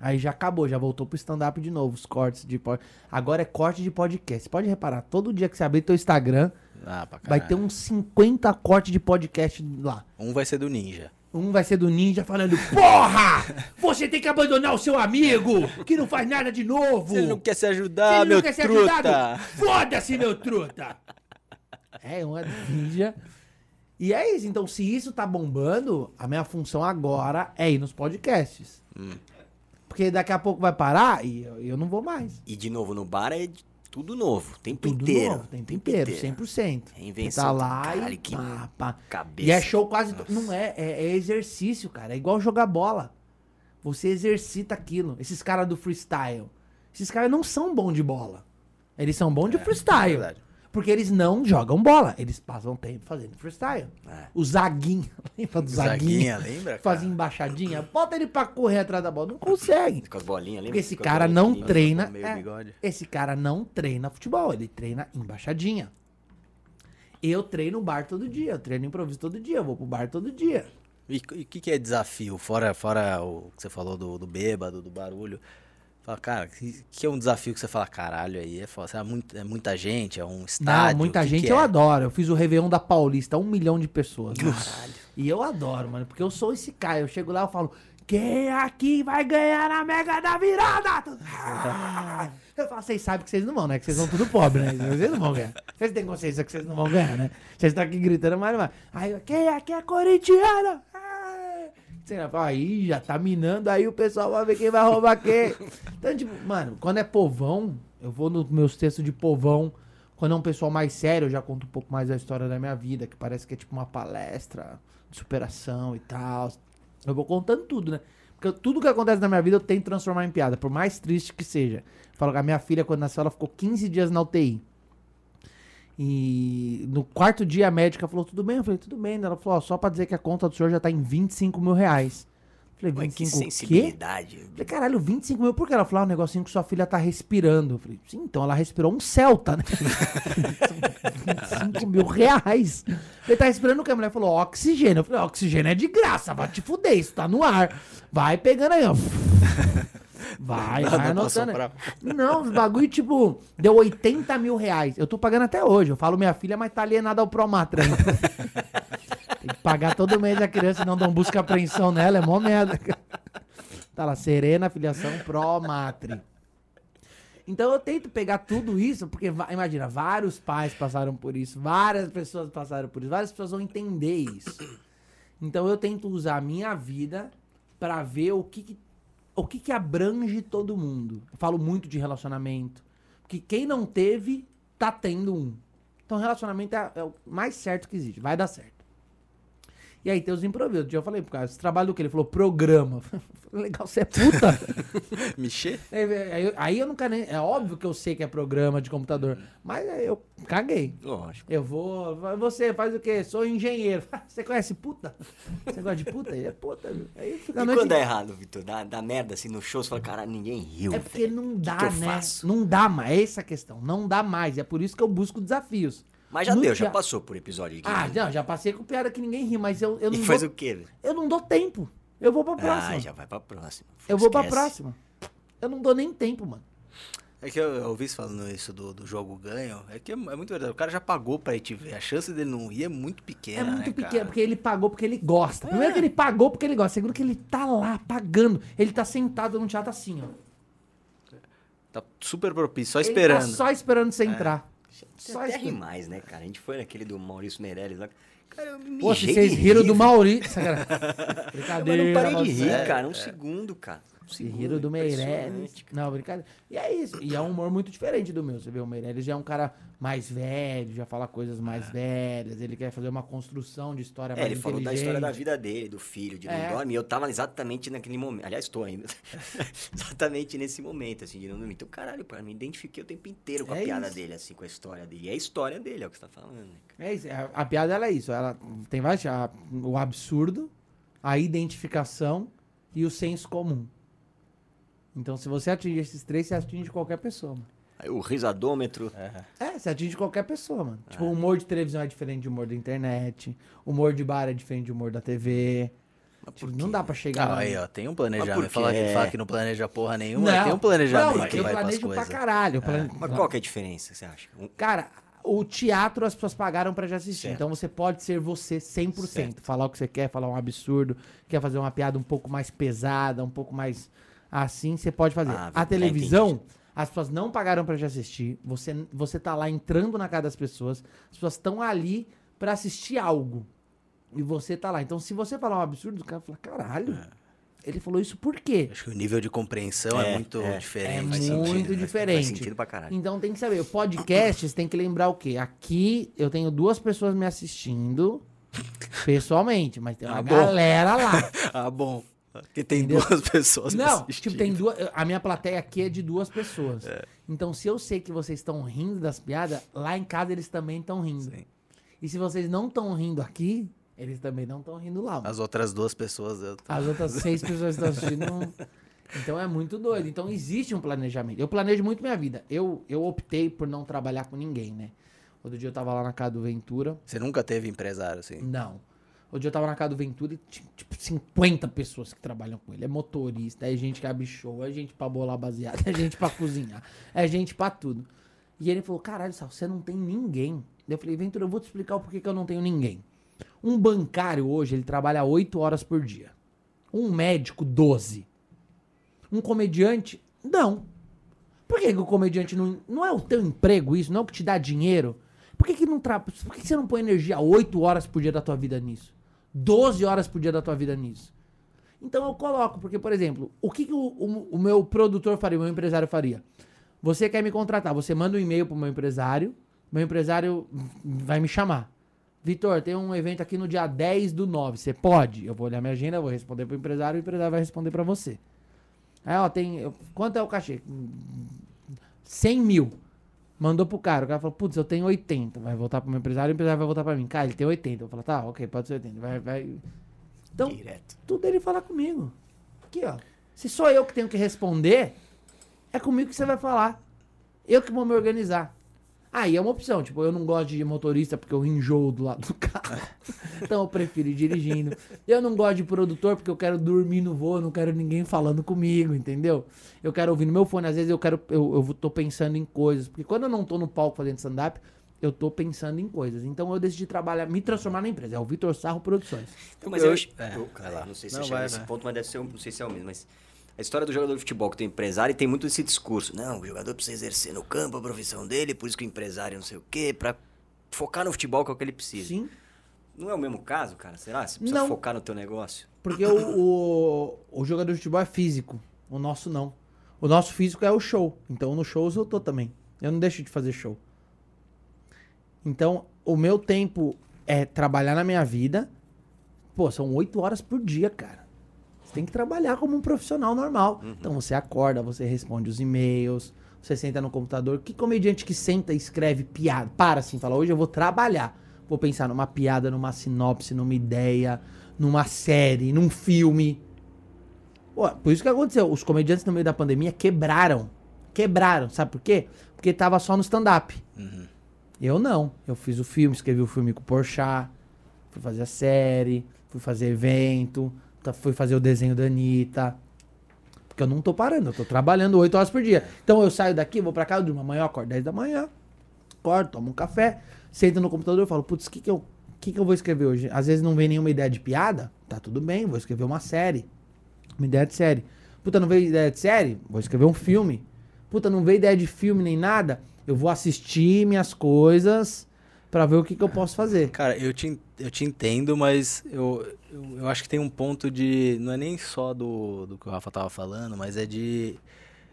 Aí já acabou, já voltou pro stand-up de novo, os cortes de podcast. Agora é corte de podcast. Você pode reparar, todo dia que você abrir teu Instagram, Ah, pra vai ter uns 50 cortes de podcast lá. Um vai ser do Ninja. Um vai ser do Ninja falando, porra! Você tem que abandonar o seu amigo, que não faz nada de novo! Se ele não quer se Se ajudar, ele meu não quer truta. ajudado, foda-se, meu truta! É, uma ninja. E é isso, então se isso tá bombando, a minha função agora é ir nos podcasts. Hum. Porque daqui a pouco vai parar e eu, eu não vou mais. E de novo, no bar é tudo novo, tempo Tudo inteiro. novo, tempo inteiro, 100%. Reinvenção Você tá lá caralho, e que pá, pá. cabeça. E é show quase... to- Não é, é, é exercício, cara. É igual jogar bola. Você exercita aquilo. Esses caras do freestyle. Esses caras não são bons de bola. Eles são bons de É freestyle. verdade. Porque eles não jogam bola. Eles passam tempo fazendo freestyle. É. O Zaguinho. Lembra do Zaguinho? Zaguinha, lembra? Fazia embaixadinha. Bota ele pra correr atrás da bola. Não consegue. Com as bolinhas, lembra? Porque esse cara não treina. meio é, esse cara não treina futebol, ele treina embaixadinha. Eu treino bar todo dia, eu treino improviso todo dia, eu vou pro bar todo dia. E o que, que é desafio? Fora, fora o que você falou do, do bêbado, do barulho. Fala, cara, que, que é um desafio que você fala, caralho, aí é foda. É, muito- é muita gente, é um estádio. não, muita que gente que eu é? adoro. Eu fiz o Réveillon da Paulista, um milhão de pessoas. Caralho. E eu adoro, mano, porque eu sou esse cara. Eu chego lá e falo, quem aqui vai ganhar a Mega da Virada? Ah! Eu falo, vocês sabem que vocês não vão, né? Que vocês são tudo pobre, né? Vocês não vão ganhar. Vocês têm consciência que vocês não vão ganhar, né? Vocês estão aqui gritando, mas não vai. Aí, quem aqui é corintiano? Ah! Sei lá, fala, Aí já tá minando, aí o pessoal vai ver quem vai roubar quem. Então, tipo, mano, quando é povão, eu vou nos meus textos de povão. Quando é um pessoal mais sério, eu já conto um pouco mais da história da minha vida, que parece que é tipo uma palestra de superação e tal. Eu vou contando tudo, né? Porque tudo que acontece na minha vida eu tento transformar em piada, por mais triste que seja. Falo que a minha filha, quando nasceu, ela ficou 15 dias na UTI. E no quarto dia a médica falou, tudo bem? Eu falei, tudo bem. Ela falou, ó, só pra dizer que a conta do senhor já tá em 25 mil reais. Eu falei, Ué, que 25 o quê? sensibilidade. Eu Falei, caralho, 25 mil, por que? Ela falou, ah, o negocinho que sua filha tá respirando. Eu falei, sim, então ela respirou um Celta, né? 25 mil reais. Ele tá respirando o que? A mulher falou, oxigênio. Eu falei, oxigênio é de graça, vai te fuder, isso tá no ar. Vai pegando aí, ó. Vai, vai Nada passou anotando. pra- Não, os bagulho, tipo, deu 80 mil reais. Eu tô pagando até hoje. Eu falo minha filha, mas tá alienada ao Promatra. ainda. Tem que pagar todo mês a criança, senão dão busca apreensão nela. É mó merda. Tá lá, Serena, filiação Promatre. Então eu tento pegar tudo isso, porque imagina, vários pais passaram por isso, várias pessoas passaram por isso, várias pessoas vão entender isso. Então eu tento usar a minha vida pra ver o que, que- o que, que abrange todo mundo. Eu falo muito de relacionamento, porque quem não teve tá tendo um. Então relacionamento é, é o mais certo que existe, vai dar certo. E aí tem os improvisos. Outro dia Eu falei pro cara, esse trabalho do que? Ele falou, programa. Eu falei, Legal, você é puta. Mexer? Aí, aí- eu nunca nem. É óbvio que eu sei que é programa de computador. Mas eu caguei. Lógico. Eu vou. Você faz o quê? Sou engenheiro. Você conhece puta? Você gosta de puta? Ele é puta, viu? Aí fica E noite quando é errado, Vitor? Dá, dá merda assim no show, você fala, caralho, ninguém riu. É porque velho. não Que dá, que eu né? faço? Não dá mais. É essa a questão. Não dá mais. É por isso que eu busco desafios. Mas já No deu, já dia- passou por episódio aqui. Ah, não, já passei com piada que ninguém ri, mas eu, eu E não faz dou, o quê? eu não dou tempo. Eu vou pra próxima. Ah, já vai pra próxima. eu vou pra Esquece. próxima. Eu não dou nem tempo, mano. É que eu, eu ouvi você falando isso do, do jogo ganho. É que é, é muito verdade. O cara já pagou pra ir te ver. A chance dele não ir é muito pequena. É muito né, pequeno, cara? porque ele pagou porque ele gosta. Primeiro que ele pagou porque ele gosta. Segundo que ele tá lá pagando. Ele tá sentado no teatro assim, ó. Tá super propício, só Ele esperando. tá só esperando você entrar. Só até mais, né, cara? A gente foi naquele do Maurício Meirelles lá. Cara, eu me mijei vocês riram rir, do. Maurício. Brincadeira. não parei de rir, cara. Um segundo, cara. Riram do Meirelles. Não, brincadeira. E é isso. E é um humor muito diferente do meu. Você vê, o Meirelles já é um cara mais velho, já fala coisas mais velhas. Ele quer fazer uma construção de história É, mais ele falou da história da vida dele, do filho, de não É. dormir. Eu tava exatamente naquele momento. Aliás, estou ainda. exatamente nesse momento, assim, de não dormir. Então, caralho, cara, me identifiquei o tempo inteiro com a É piada isso. dele, assim, com a história dele. E é a história dele, é o que você tá falando, né? É isso. A, a piada ela é isso. Ela tem a- o absurdo, a identificação e o senso comum. Então, se você atingir esses três, você atinge qualquer pessoa, mano. Aí o risadômetro. É, você atinge qualquer pessoa, mano. Tipo, É. o humor de televisão é diferente de humor da internet. O humor de bar é diferente de humor da TV. Tipo, não dá pra chegar Ah, aí, ó, tem um planejamento. por Fala, quê? fala que não planeja porra nenhuma, mas tem um planejamento não, que eu vai planejo pra coisas. caralho. eu plane- Mas qual que é a diferença, você acha? Um- Cara, o teatro as pessoas pagaram pra já assistir. Certo. Então você pode ser você 100%. Falar o que você quer, falar um absurdo, quer fazer uma piada um pouco mais pesada, um pouco mais assim, você pode fazer. Ah, a já televisão, entendi. as pessoas não pagaram pra já assistir. Você, você tá lá entrando na casa das pessoas. As pessoas estão ali pra assistir algo. E você tá lá. Então se você falar um absurdo, o cara fala, caralho. Ele falou isso por quê? Acho que o nível de compreensão é, É, muito é. É diferente. faz muito sentido, né? diferente. Faz sentido pra caralho. Então tem que saber, o podcast você tem que lembrar o quê? Aqui eu tenho duas pessoas me assistindo pessoalmente, mas tem uma Ah, galera lá. Ah, bom. Porque tem Entendeu? duas pessoas Não, tipo, tem duas. A minha plateia aqui é de duas pessoas. Então, se eu sei que vocês estão rindo das piadas, lá em casa eles também estão rindo. Sim. E se vocês não estão rindo aqui, eles também não estão rindo lá. As outras duas pessoas... Eu... As outras seis pessoas que estão assistindo. Então é muito doido. Então existe um planejamento. Eu planejo muito minha vida. Eu, eu optei por não trabalhar com ninguém, né? Outro dia eu tava lá na casa do Ventura. Você nunca teve empresário, assim? Não. Outro dia eu tava na casa do Ventura e tinha tipo 50 pessoas que trabalham com ele. É motorista, é gente que abre show, é gente pra bolar baseado, é gente pra cozinhar, é gente pra tudo. E ele falou: caralho, Sal, você não tem ninguém. Eu falei: Ventura, eu vou te explicar o porquê que eu não tenho ninguém. Um bancário hoje, ele trabalha 8 horas por dia. Um médico, 12. Um comediante, não. Por que, que o comediante não. Não é o teu emprego isso? Não é o que te dá dinheiro? Por que, que não tra... Por que, que você não põe energia 8 horas por dia da tua vida nisso? 12 horas por dia da tua vida nisso? Então eu coloco, porque, por exemplo, o que, que o, o- o meu produtor faria, o meu empresário faria? Você quer me contratar, você manda um e-mail pro meu empresário, meu empresário vai me chamar. Vitor, tem um evento aqui no dia 10 do 9. Você pode? Eu vou olhar minha agenda, vou responder pro empresário, o empresário vai responder pra você. Aí, ó, tem. Quanto é o cachê? 100 mil. Mandou pro cara. O cara falou, putz, eu tenho 80. Vai voltar pro meu empresário, o empresário vai voltar pra mim. Cara, ele tem 80. Eu falo, tá, ok, pode ser 80. Vai, vai. Então, Direto. tudo ele fala comigo. Aqui, ó. Se sou eu que tenho que responder, é comigo que você vai falar. Eu que vou me organizar. Aí é uma opção. Tipo, eu não gosto de motorista porque eu enjoo do lado do carro. então eu prefiro ir dirigindo. Eu não gosto de produtor porque eu quero dormir no voo, não quero ninguém falando comigo, entendeu? Eu quero ouvir no meu fone. Às vezes eu quero. Eu, eu tô pensando em coisas. Porque quando eu não tô no palco fazendo stand-up, eu tô pensando em coisas. Então eu decidi trabalhar, me transformar na empresa. É o Vitor Sarro Produções. Então, mas Eu- eu, acho. é, eu- cara, não sei se Não, você chega vai, nesse vai. ponto, mas deve ser, um- não sei se é o mesmo, mas a história do jogador de futebol que tem empresário tem muito esse discurso. Não, o jogador precisa exercer no campo a profissão dele, por isso que o empresário não sei o quê, pra focar no futebol que é o que ele precisa. Sim. Não é o mesmo caso, cara? Será? Você precisa Não. focar no teu negócio? Porque o, o, o jogador de futebol é físico. O nosso não. O nosso físico é o show. Então no shows eu tô também. Eu não deixo de fazer show. Então, o meu tempo é trabalhar na minha vida. Pô, são oito horas por dia, cara. Tem que trabalhar como um profissional normal. Então você acorda, você responde os e-mails, você senta no computador. Que comediante que senta e escreve piada? Para assim, fala, hoje eu vou trabalhar. Vou pensar numa piada, numa sinopse, numa ideia, numa série, num filme. Por isso que aconteceu. Os comediantes no meio da pandemia quebraram. Quebraram. Sabe por quê? Porque tava só no stand-up. Eu não. Eu fiz o filme, escrevi o filme com o Porchat. Fui fazer a série. Fui fazer evento. Tá- Fui fazer o desenho da Anitta. Porque eu não tô parando. Eu tô trabalhando 8 horas por dia. Então eu saio daqui, vou pra casa, durmo. Amanhã acordo 10 da manhã. Acordo, tomo um café. Sento no computador e falo, putz, o que que eu... Que, que eu vou escrever hoje? Às vezes não vem nenhuma ideia de piada. Tá tudo bem, vou escrever uma série. Uma ideia de série. Puta, não veio ideia de série? Vou escrever um filme. puta, não veio ideia de filme nem nada, eu vou assistir minhas coisas pra ver o que, que eu posso fazer. Cara, eu te, eu te entendo, mas eu, eu, eu acho que tem um ponto de. Não é nem só do, do que o Rafa tava falando, mas é de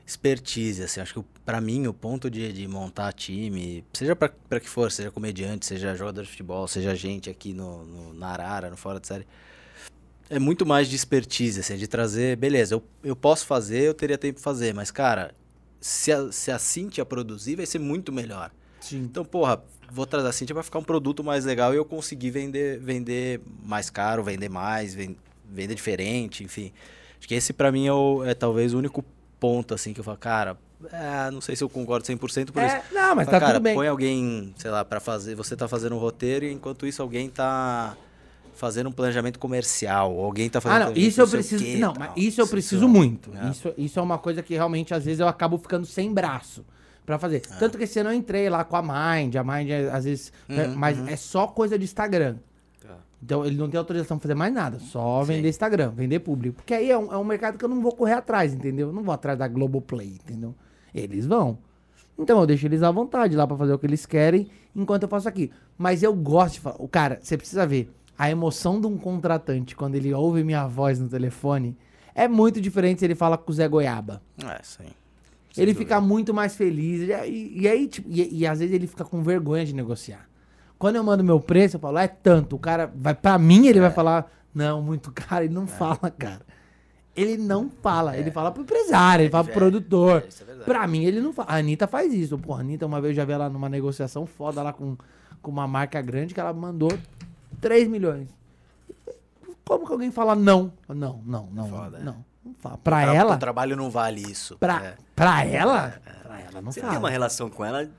expertise, assim. Acho que pra mim o ponto de, de montar time, seja pra que for, seja comediante, seja jogador de futebol, seja gente aqui no, no, na Arara, no Fora de Série, é muito mais de expertise, assim, de trazer, beleza, eu, eu posso fazer, eu teria tempo de fazer, mas, cara, se a, se a Cintia produzir, vai ser muito melhor. Sim. Então, porra, vou trazer a Cintia pra ficar um produto mais legal e eu conseguir vender, vender mais caro, vender mais, ven- vender diferente, enfim. Acho que esse pra mim é, o- é talvez o único ponto, assim, que eu falo, cara, é, não sei se eu concordo 100% por isso. É, não, mas Fala, tá cara, tudo bem. põe alguém, sei lá, pra fazer, você tá fazendo um roteiro e enquanto isso alguém tá fazendo um planejamento comercial, alguém tá fazendo Ah, não, planejamento isso eu preciso. quê, não, tal. mas isso eu preciso é- muito. é. Isso, isso é uma coisa que realmente, às vezes, eu acabo ficando sem braço pra fazer. É. Tanto que esse ano eu entrei lá com a Mind, a Mind, é, às vezes. né, Uhum, mas é só coisa de Instagram. Tá. Então ele não tem autorização pra fazer mais nada, só Sim. vender Instagram, vender público. Porque aí é um, é um mercado que eu não vou correr atrás, entendeu? Eu não vou atrás da Globoplay, entendeu? Eles vão. Então eu deixo eles à vontade lá pra fazer o que eles querem, enquanto eu faço aqui. Mas eu gosto de falar. O cara, você precisa ver. A emoção de um contratante quando ele ouve minha voz no telefone é muito diferente se ele fala com o Zé Goiaba. É, sim. Ele fica muito mais feliz. E, e- e aí, tipo, e, e às vezes ele fica com vergonha de negociar. Quando eu mando meu preço, eu falo, é tanto. O cara vai, pra mim, ele vai falar, não, muito caro. Ele não fala, cara. Ele não fala. Ele fala pro empresário, ele fala pro É, produtor. é, é. Pra mim, ele não fala. A Anitta faz isso. Pô, a Anitta, uma vez eu já vi ela numa negociação foda lá com, com uma marca grande que ela mandou 3 milhões. Como que alguém fala não? Não, não, não. Foda, é. não. Pra Tra- ela, O trabalho não vale isso. pra, É. pra ela, pra ela não Você fala. tem uma relação com ela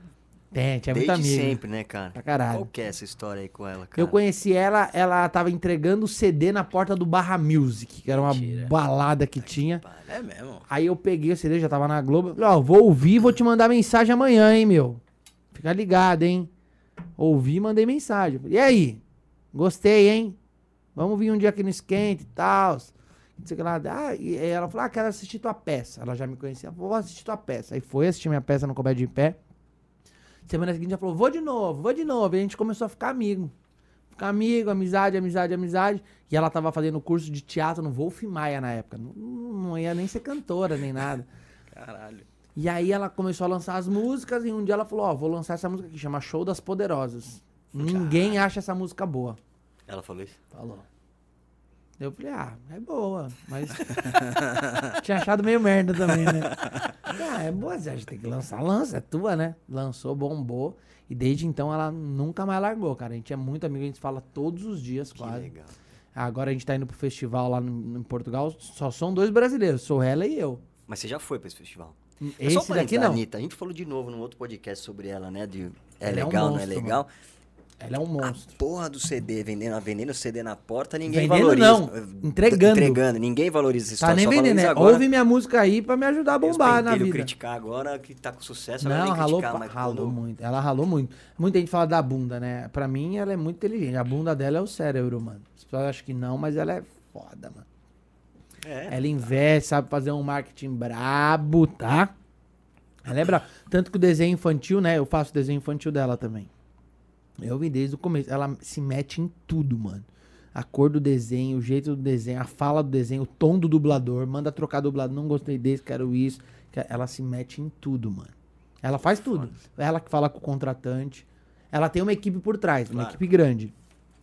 Tem, tinha muita desde amiga. sempre, né, cara? Pra caralho. Qual que é essa história aí com ela, cara? Eu conheci ela, ela tava entregando o CD na porta do Barra Music, que era uma Mentira. balada que tinha. É mesmo. Aí eu peguei o CD, já tava na Globo. Ó, vou ouvir e vou te mandar mensagem amanhã, hein, meu. Fica ligado, hein. Ouvi e mandei mensagem. E aí? Gostei, hein? Vamos vir um dia aqui no esquente e tal. Não sei o que lá. Ah, e ela falou, ah, quero assistir tua peça. Ela já me conhecia. Vou assistir tua peça. Aí foi assistir minha peça no Comédia de Pé. Semana seguinte ela falou, vou de novo, vou de novo. E a gente começou a ficar amigo. Ficar amigo, amizade, amizade, amizade. E ela tava fazendo curso de teatro no Wolf Maia na época. Não, não ia nem ser cantora, nem nada. Caralho. E aí ela começou a lançar as músicas e um dia ela falou, ó, vou lançar essa música que chama Show das Poderosas. Ninguém acha essa música boa. Ela falou isso? Falou. Eu falei, ah, é boa, mas. Tinha achado meio merda também, né? Ah, é boa, Zé, a gente tem que lançar, lança, é tua, né? Lançou, bombou. E desde então ela nunca mais largou, cara. A gente é muito amigo, a gente fala todos os dias, Que quase. legal. Agora a gente tá indo pro festival lá no, em Portugal, só são dois brasileiros, sou ela e eu. Mas você já foi pra esse festival? Só um Esse parênteses daqui da não. Anitta, a gente falou de novo num outro podcast sobre ela, né? De é Ela é um legal, não é monstro, legal. Ela é um A monstro. porra do CD, vendendo, vendendo CD na porta, ninguém Vendendo valoriza. não, entregando. Entregando, ninguém valoriza essa Tá nem vendendo, né? agora. Ouve minha música aí pra me ajudar a bombar na vida. criticar agora que tá com sucesso, ela Não, ralou, criticar, ralou quando... muito. Ela ralou muito. Muita gente fala da bunda, né? Pra mim, ela é muito inteligente. A bunda dela é o cérebro, mano. As pessoas acham que não, mas ela é foda, mano. É, Ela investe, sabe fazer um marketing brabo, tá? Ela é braba. Tanto que o desenho infantil, né? Eu faço o desenho infantil dela também. Eu vi desde o começo. Ela se mete em tudo, mano. A cor do desenho, o jeito do desenho, a fala do desenho, o tom do dublador. Manda trocar dublador. Não gostei desse, quero isso. Ela se mete em tudo, mano. Ela faz tudo. Ela que fala com o contratante. Ela tem uma equipe por trás, uma Claro. equipe grande.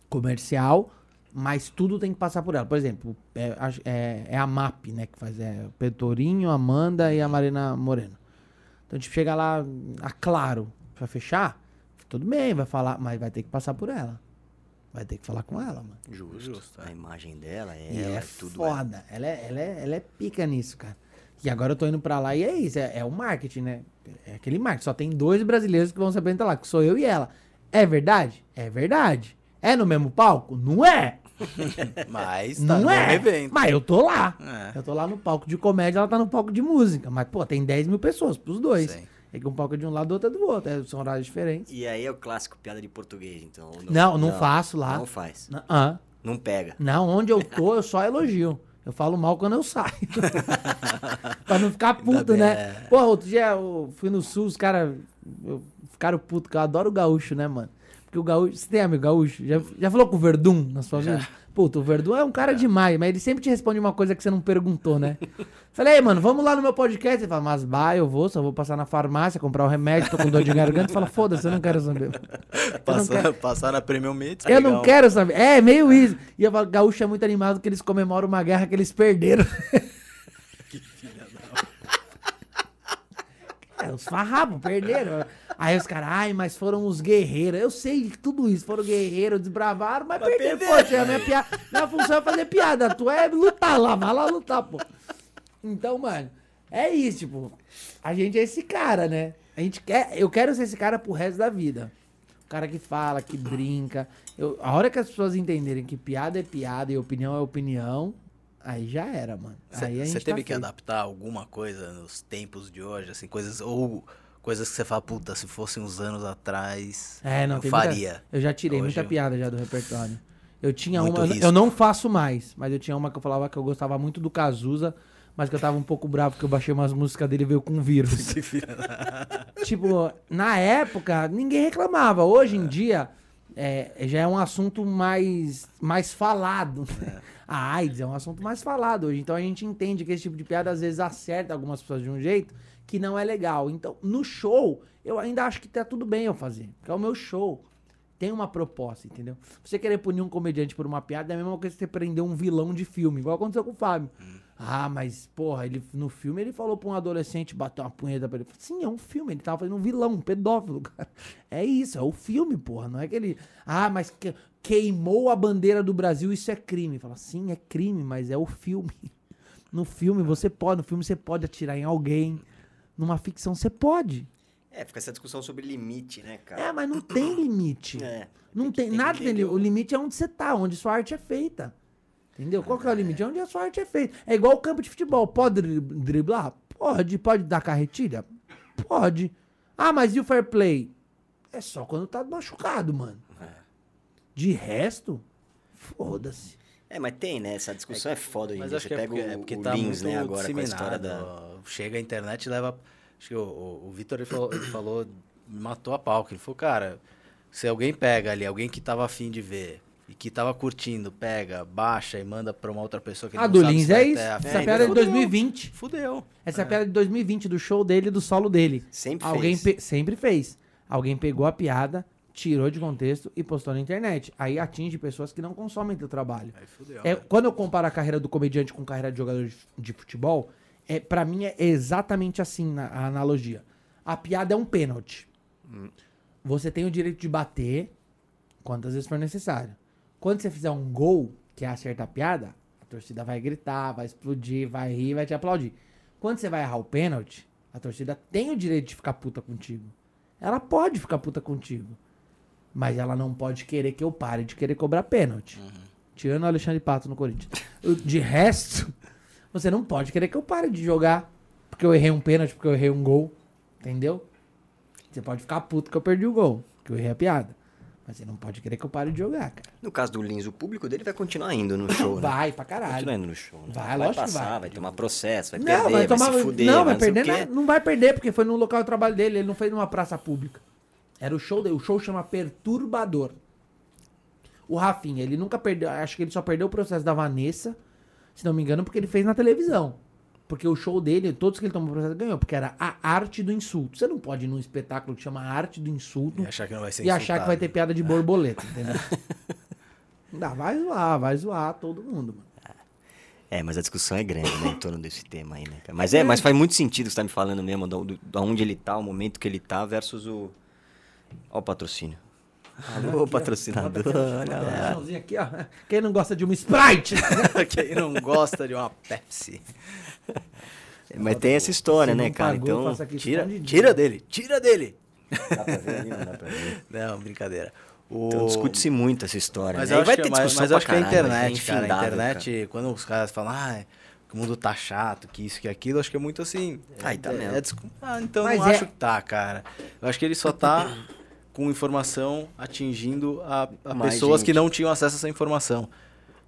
Comercial, mas tudo tem que passar por ela. Por exemplo, é, a- é- é a MAP, né? Que faz é, o Petorinho, a Amanda e a Marina Moreno. Então, tipo, chega lá, a Claro, pra fechar, tudo bem, vai falar, mas vai ter que passar por ela. Vai ter que falar com ela, mano. Justo. Justo, é. A imagem dela, E ela, é tudo. foda. Ela é, ela, é, ela é pica nisso, cara. E agora eu tô indo pra lá e é isso, é, é o marketing, né? É aquele marketing. Só tem dois brasileiros que vão se apresentar lá, que sou eu e ela. É verdade? É verdade. É no mesmo palco? Não é. Mas tá Não é. evento. Mas eu tô lá. É. Eu tô lá no palco de comédia, ela tá no palco de música. Mas, pô, tem 10 mil pessoas pros dois. Sim. É que um palco é de um lado, outro é do outro. É, são horários diferentes. E aí é o clássico piada de português, então. ou Não, não faço lá. Não faz. Não, ah, Não pega. não, onde eu tô, eu só elogio. Eu falo mal quando eu saio. pra não ficar puto, bem, né? Porra, outro dia eu fui no sul, os caras ficaram putos, que eu adoro o gaúcho, né, mano? Porque o gaúcho. Você tem amigo gaúcho? Já, já falou com o Verdun na sua vida? Puta, o Verdun é um cara demais, mas ele sempre te responde uma coisa que você não perguntou, né? Falei, mano, vamos lá no meu podcast. Ele fala, mas bah, eu vou, só vou passar na farmácia, comprar o remédio, tô com dor de garganta. Fala, foda-se, eu não quero saber. Não quero- passar na Premium Meats. eu não legal. quero saber. É, meio isso. E eu falo, gaúcho é muito animado que eles comemoram uma guerra que eles perderam. É, os farrapos perderam. Aí os caras, ai, mas foram os guerreiros. Eu sei de tudo isso. Foram guerreiros, desbravaram, mas, Mas perderam. Poxa, a minha, piada, minha função é fazer piada. A tua é lutar lá, vai lá lutar, pô. Então, mano, é isso, tipo. A gente é esse cara, né? A gente quer. Eu quero ser esse cara pro resto da vida. O cara que fala, que brinca. Eu- a hora que as pessoas entenderem que piada é piada e opinião é opinião, aí já era, mano. Você teve tá que feito. adaptar alguma coisa nos tempos de hoje, assim, coisas ou coisas que você fala, puta, se fossem uns anos atrás, É, não, eu faria. Muita, eu já tirei Hoje muita eu- piada já do repertório. Eu tinha Muito uma. risco. Eu não faço mais, mas eu tinha uma que eu falava que eu gostava muito do Cazuza, mas que eu tava um pouco bravo porque eu baixei umas músicas dele e veio com vírus. Tipo, na época, ninguém reclamava. Hoje em dia, é, já é um assunto mais, mais falado. A AIDS é um assunto mais falado hoje. Então a gente entende que esse tipo de piada às vezes acerta algumas pessoas de um jeito que não é legal. Então, no show, eu ainda acho que tá tudo bem eu fazer. Porque é o meu show. Tem uma proposta, entendeu? Você querer punir um comediante por uma piada é a mesma coisa que você prender um vilão de filme, igual aconteceu com o Fábio. Ah, mas, porra, ele, no filme ele falou pra um adolescente bater uma punheta pra ele. Sim, é um filme, ele tava fazendo um vilão, um pedófilo, cara. É isso, é o filme, porra. Não é que ele. Ah, mas que- queimou a bandeira do Brasil, isso é crime. Fala, sim, é crime, mas é o filme. No filme você pode, no filme você pode atirar em alguém. Numa ficção você pode. É, fica essa discussão sobre limite, né, cara? É, mas não tem limite. É. Não tem, tem nada tem o- limite é onde você tá, onde sua arte é feita. Entendeu? Qual que é o limite? É onde a sua arte é feita. É igual o campo de futebol. Pode dri- driblar? Pode. Pode dar carretilha? Pode. Ah, mas e o fair play? É só quando tá machucado, mano. De resto, foda-se. É, mas tem, né? Essa discussão é, foda hoje em Mas dia. acho Você que é pega porque, o, é porque o tá Lins, muito né, agora com a história da... Chega a internet e leva. Acho que o, o, o Vitor ele falou, ele falou, matou a pau. que Ele falou, cara, se alguém pega ali, alguém que tava afim de ver e que tava curtindo, pega, baixa e manda pra uma outra pessoa que A não do sabe Lins se é isso. Essa piada é de fudeu. 2020. Fudeu. Essa é a piada de 2020, do show dele e do solo dele. Sempre Alguém fez. pe- sempre fez. Alguém pegou a piada, tirou de contexto e postou na internet. Aí atinge pessoas que não consomem teu trabalho. Aí fudeu. É, né? quando eu comparo a carreira do comediante com a carreira de jogador de, de futebol, é, para mim é exatamente assim na- a analogia. A piada é um pênalti. Você tem o direito de bater quantas vezes for necessário. Quando você fizer um gol, que é acertar a piada, a torcida vai gritar, vai explodir, vai rir, vai te aplaudir. Quando você vai errar o pênalti, a torcida tem o direito de ficar puta contigo. Ela pode ficar puta contigo. Mas ela não pode querer que eu pare de querer cobrar pênalti. Tirando o Alexandre Pato no Corinthians. De resto, você não pode querer que eu pare de jogar porque eu errei um pênalti, porque eu errei um gol. Entendeu? Você pode ficar puto que eu perdi o gol, que eu errei a piada. Mas você não pode querer que eu pare de jogar, cara. No caso do Lins, o público dele vai continuar indo no show, né? Vai pra Vai caralho. continuar indo no show, né? Vai, lógico que passar, vai. vai tomar processo, vai Não, perder, vai vai, tomar. se fuder, não, vai não o perder. nada. Não vai perder, porque foi no local de trabalho dele. Ele não fez numa praça pública. Era o show dele. O show chama Perturbador. O Rafinha, ele nunca perdeu. Acho que ele só perdeu o processo da Vanessa, se não me engano, porque ele fez na televisão. Porque o show dele, todos que ele tomou processo, ganhou. Porque era a arte do insulto. Você não pode ir num espetáculo que chama Arte do Insulto E achar que não vai ser e achar que vai ter piada de borboleta, entendeu? Não dá, vai zoar, vai zoar todo mundo, mano. É, mas a discussão é grande, né, em torno desse tema aí, né, cara? Mas é, mas faz muito sentido você tá me falando mesmo, da onde ele tá, o momento que ele tá, versus o... Ó o patrocínio. Alô, patrocinador, olha lá. Aqui, ó. Quem não gosta de uma Sprite? Quem não gosta de uma Pepsi. Mas tem essa história, né, cara? pagou, Então, aqui Tira, tira dele, tira dele. dá pra ver ali, não dá pra ver. Não, brincadeira. O... Então discute-se muito essa história, Mas né? eu acho vai que, ter mas, discussão mas eu acho que pra a caralho, vai internet, cara, a internet, quando os caras falam, ah, que o mundo tá chato, que isso, que aquilo, acho que é muito assim. Ai, tá é, mesmo. é ah, então Mas não é- acho que tá, cara. Eu acho que ele só tá com informação atingindo a, a pessoas gente. que não tinham acesso a essa informação.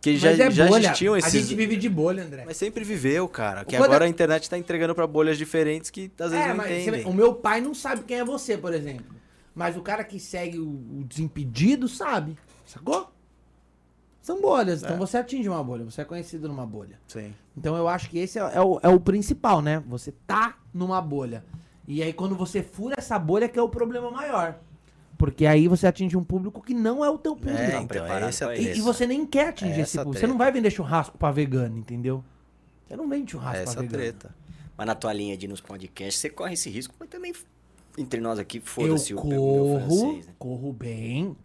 Que já, Mas é já bolha. existiam A esses. gente vive de bolha, André. Mas sempre viveu, cara. Que agora a internet tá entregando pra bolhas diferentes que às vezes É, não mas você entendem. vê, o meu pai não sabe quem é você, por exemplo. Mas o cara que segue o, o Desimpedido sabe. Sacou? São bolhas. Então É. você atinge uma bolha. Você é conhecido numa bolha. Sim. Então eu acho que esse é, é o, é o principal, né? Você tá numa bolha. E aí quando você fura essa bolha que é o problema maior. Porque aí você atinge um público que não é o teu público. É, Não, então, é esse a pra E, e você nem quer atingir É esse essa público. Você treta. não vai vender churrasco pra vegano, entendeu? Você não vende churrasco É pra essa vegano. treta. Mas na tua linha de ir nos podcasts, você corre esse risco, mas também entre nós aqui, foda-se o meu corro, francês, né? corro bem.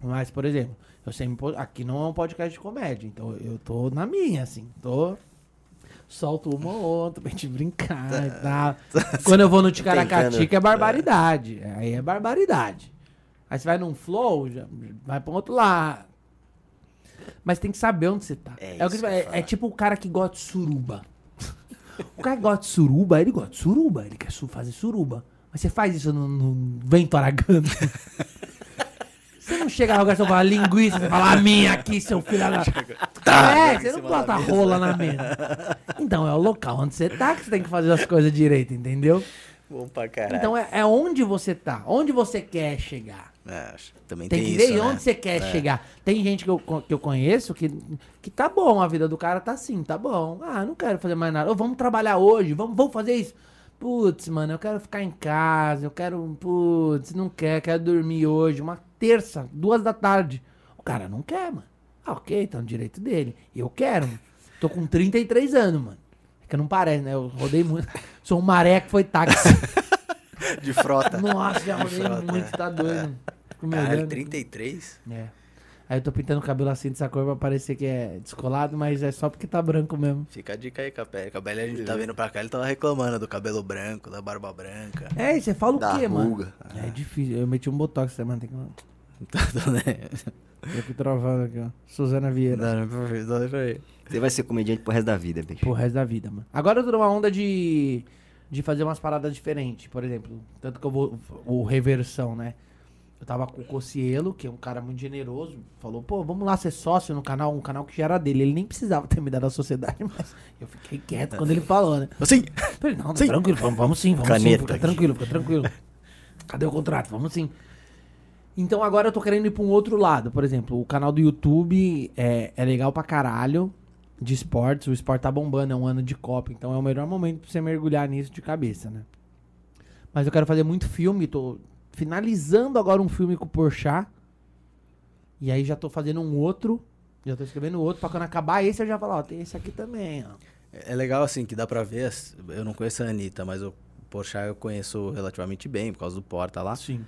Mas, por exemplo, eu sempre. Aqui não é um podcast de comédia, então eu tô na minha, assim. Tô. Solto uma ou outra pra gente brincar e tal. Quando eu vou no Ticaracatica é barbaridade. Aí é barbaridade. Aí você vai num flow, já vai pra um outro lado. Mas tem que saber onde você tá. É isso que é- é, tipo o cara que gosta de suruba. O cara que gosta de suruba, ele gosta de suruba, ele quer fazer suruba. Mas você faz isso no, no vento aragando. Você não chega lá no garçom e fala linguiça, você fala a minha aqui, seu filho da... É, você não bota rola na mesa. Então é o local onde você tá que você tem que fazer as coisas direito, entendeu? Bom pra caralho. Então é, é onde você tá, onde você quer chegar. É, também Tem tem, que ver isso, né? onde você quer chegar. Tem gente que eu, que eu conheço que, que tá bom, a vida do cara tá assim, tá bom. Ah, não quero fazer mais nada. Ô, vamos trabalhar hoje, vamos, vamos fazer isso. Putz, mano, eu quero ficar em casa, eu quero. Putz, não quer, quero dormir hoje, uma terça, duas da tarde. O cara não quer, mano. Ah, ok, tá no direito dele. Eu quero. mano. Tô com 33 anos, mano. É que não parece, né? Eu rodei muito. Sou um maré que foi táxi. De frota. Nossa, já rodei frota, muito, tá doido. Caralho, olhando. 33? É. Aí eu tô pintando o cabelo assim dessa cor pra parecer que é descolado, mas é só porque tá branco mesmo. Fica a dica aí, Capelli. Capelli, a gente tá vindo pra cá, ele tava reclamando do cabelo branco, da barba branca. É, e você fala o quê, mano? É difícil. Eu meti um botox semana, tem que. Tô nem- Eu aqui travando aqui, ó. Suzana Vieira. Não, não, não, não, não, não. Você vai ser comediante pro resto da vida, bicho. Pro resto da vida, mano. Agora eu tô numa onda de. de fazer umas paradas diferentes. Por exemplo, tanto que eu vou. O reversão, né? Eu tava com o Cocielo, que é um cara muito generoso, falou, pô, vamos lá ser sócio no canal, um canal que já era dele. Ele nem precisava ter me dado a sociedade, mas eu fiquei quieto quando ele falou, né? Assim, Falei, não, tá Sim. tranquilo, vamos, vamos sim, vamos Caneta sim, fica aqui. tranquilo, fica tranquilo. Cadê o contrato? Vamos sim. Então agora eu tô querendo ir pra um outro lado. Por exemplo, o canal do YouTube é, é legal pra caralho de esportes. O esporte tá bombando, é um ano de Copa, então é o melhor momento pra você mergulhar nisso de cabeça, né? Mas eu quero fazer muito filme, tô finalizando agora um filme com o Porchat. E aí já tô fazendo um outro, já tô escrevendo outro, pra quando acabar esse eu já falar, ó, tem esse aqui também, ó. é legal assim que dá pra ver. Eu não conheço a Anitta, mas o Porchat eu conheço relativamente bem, por causa do Porta lá. Sim.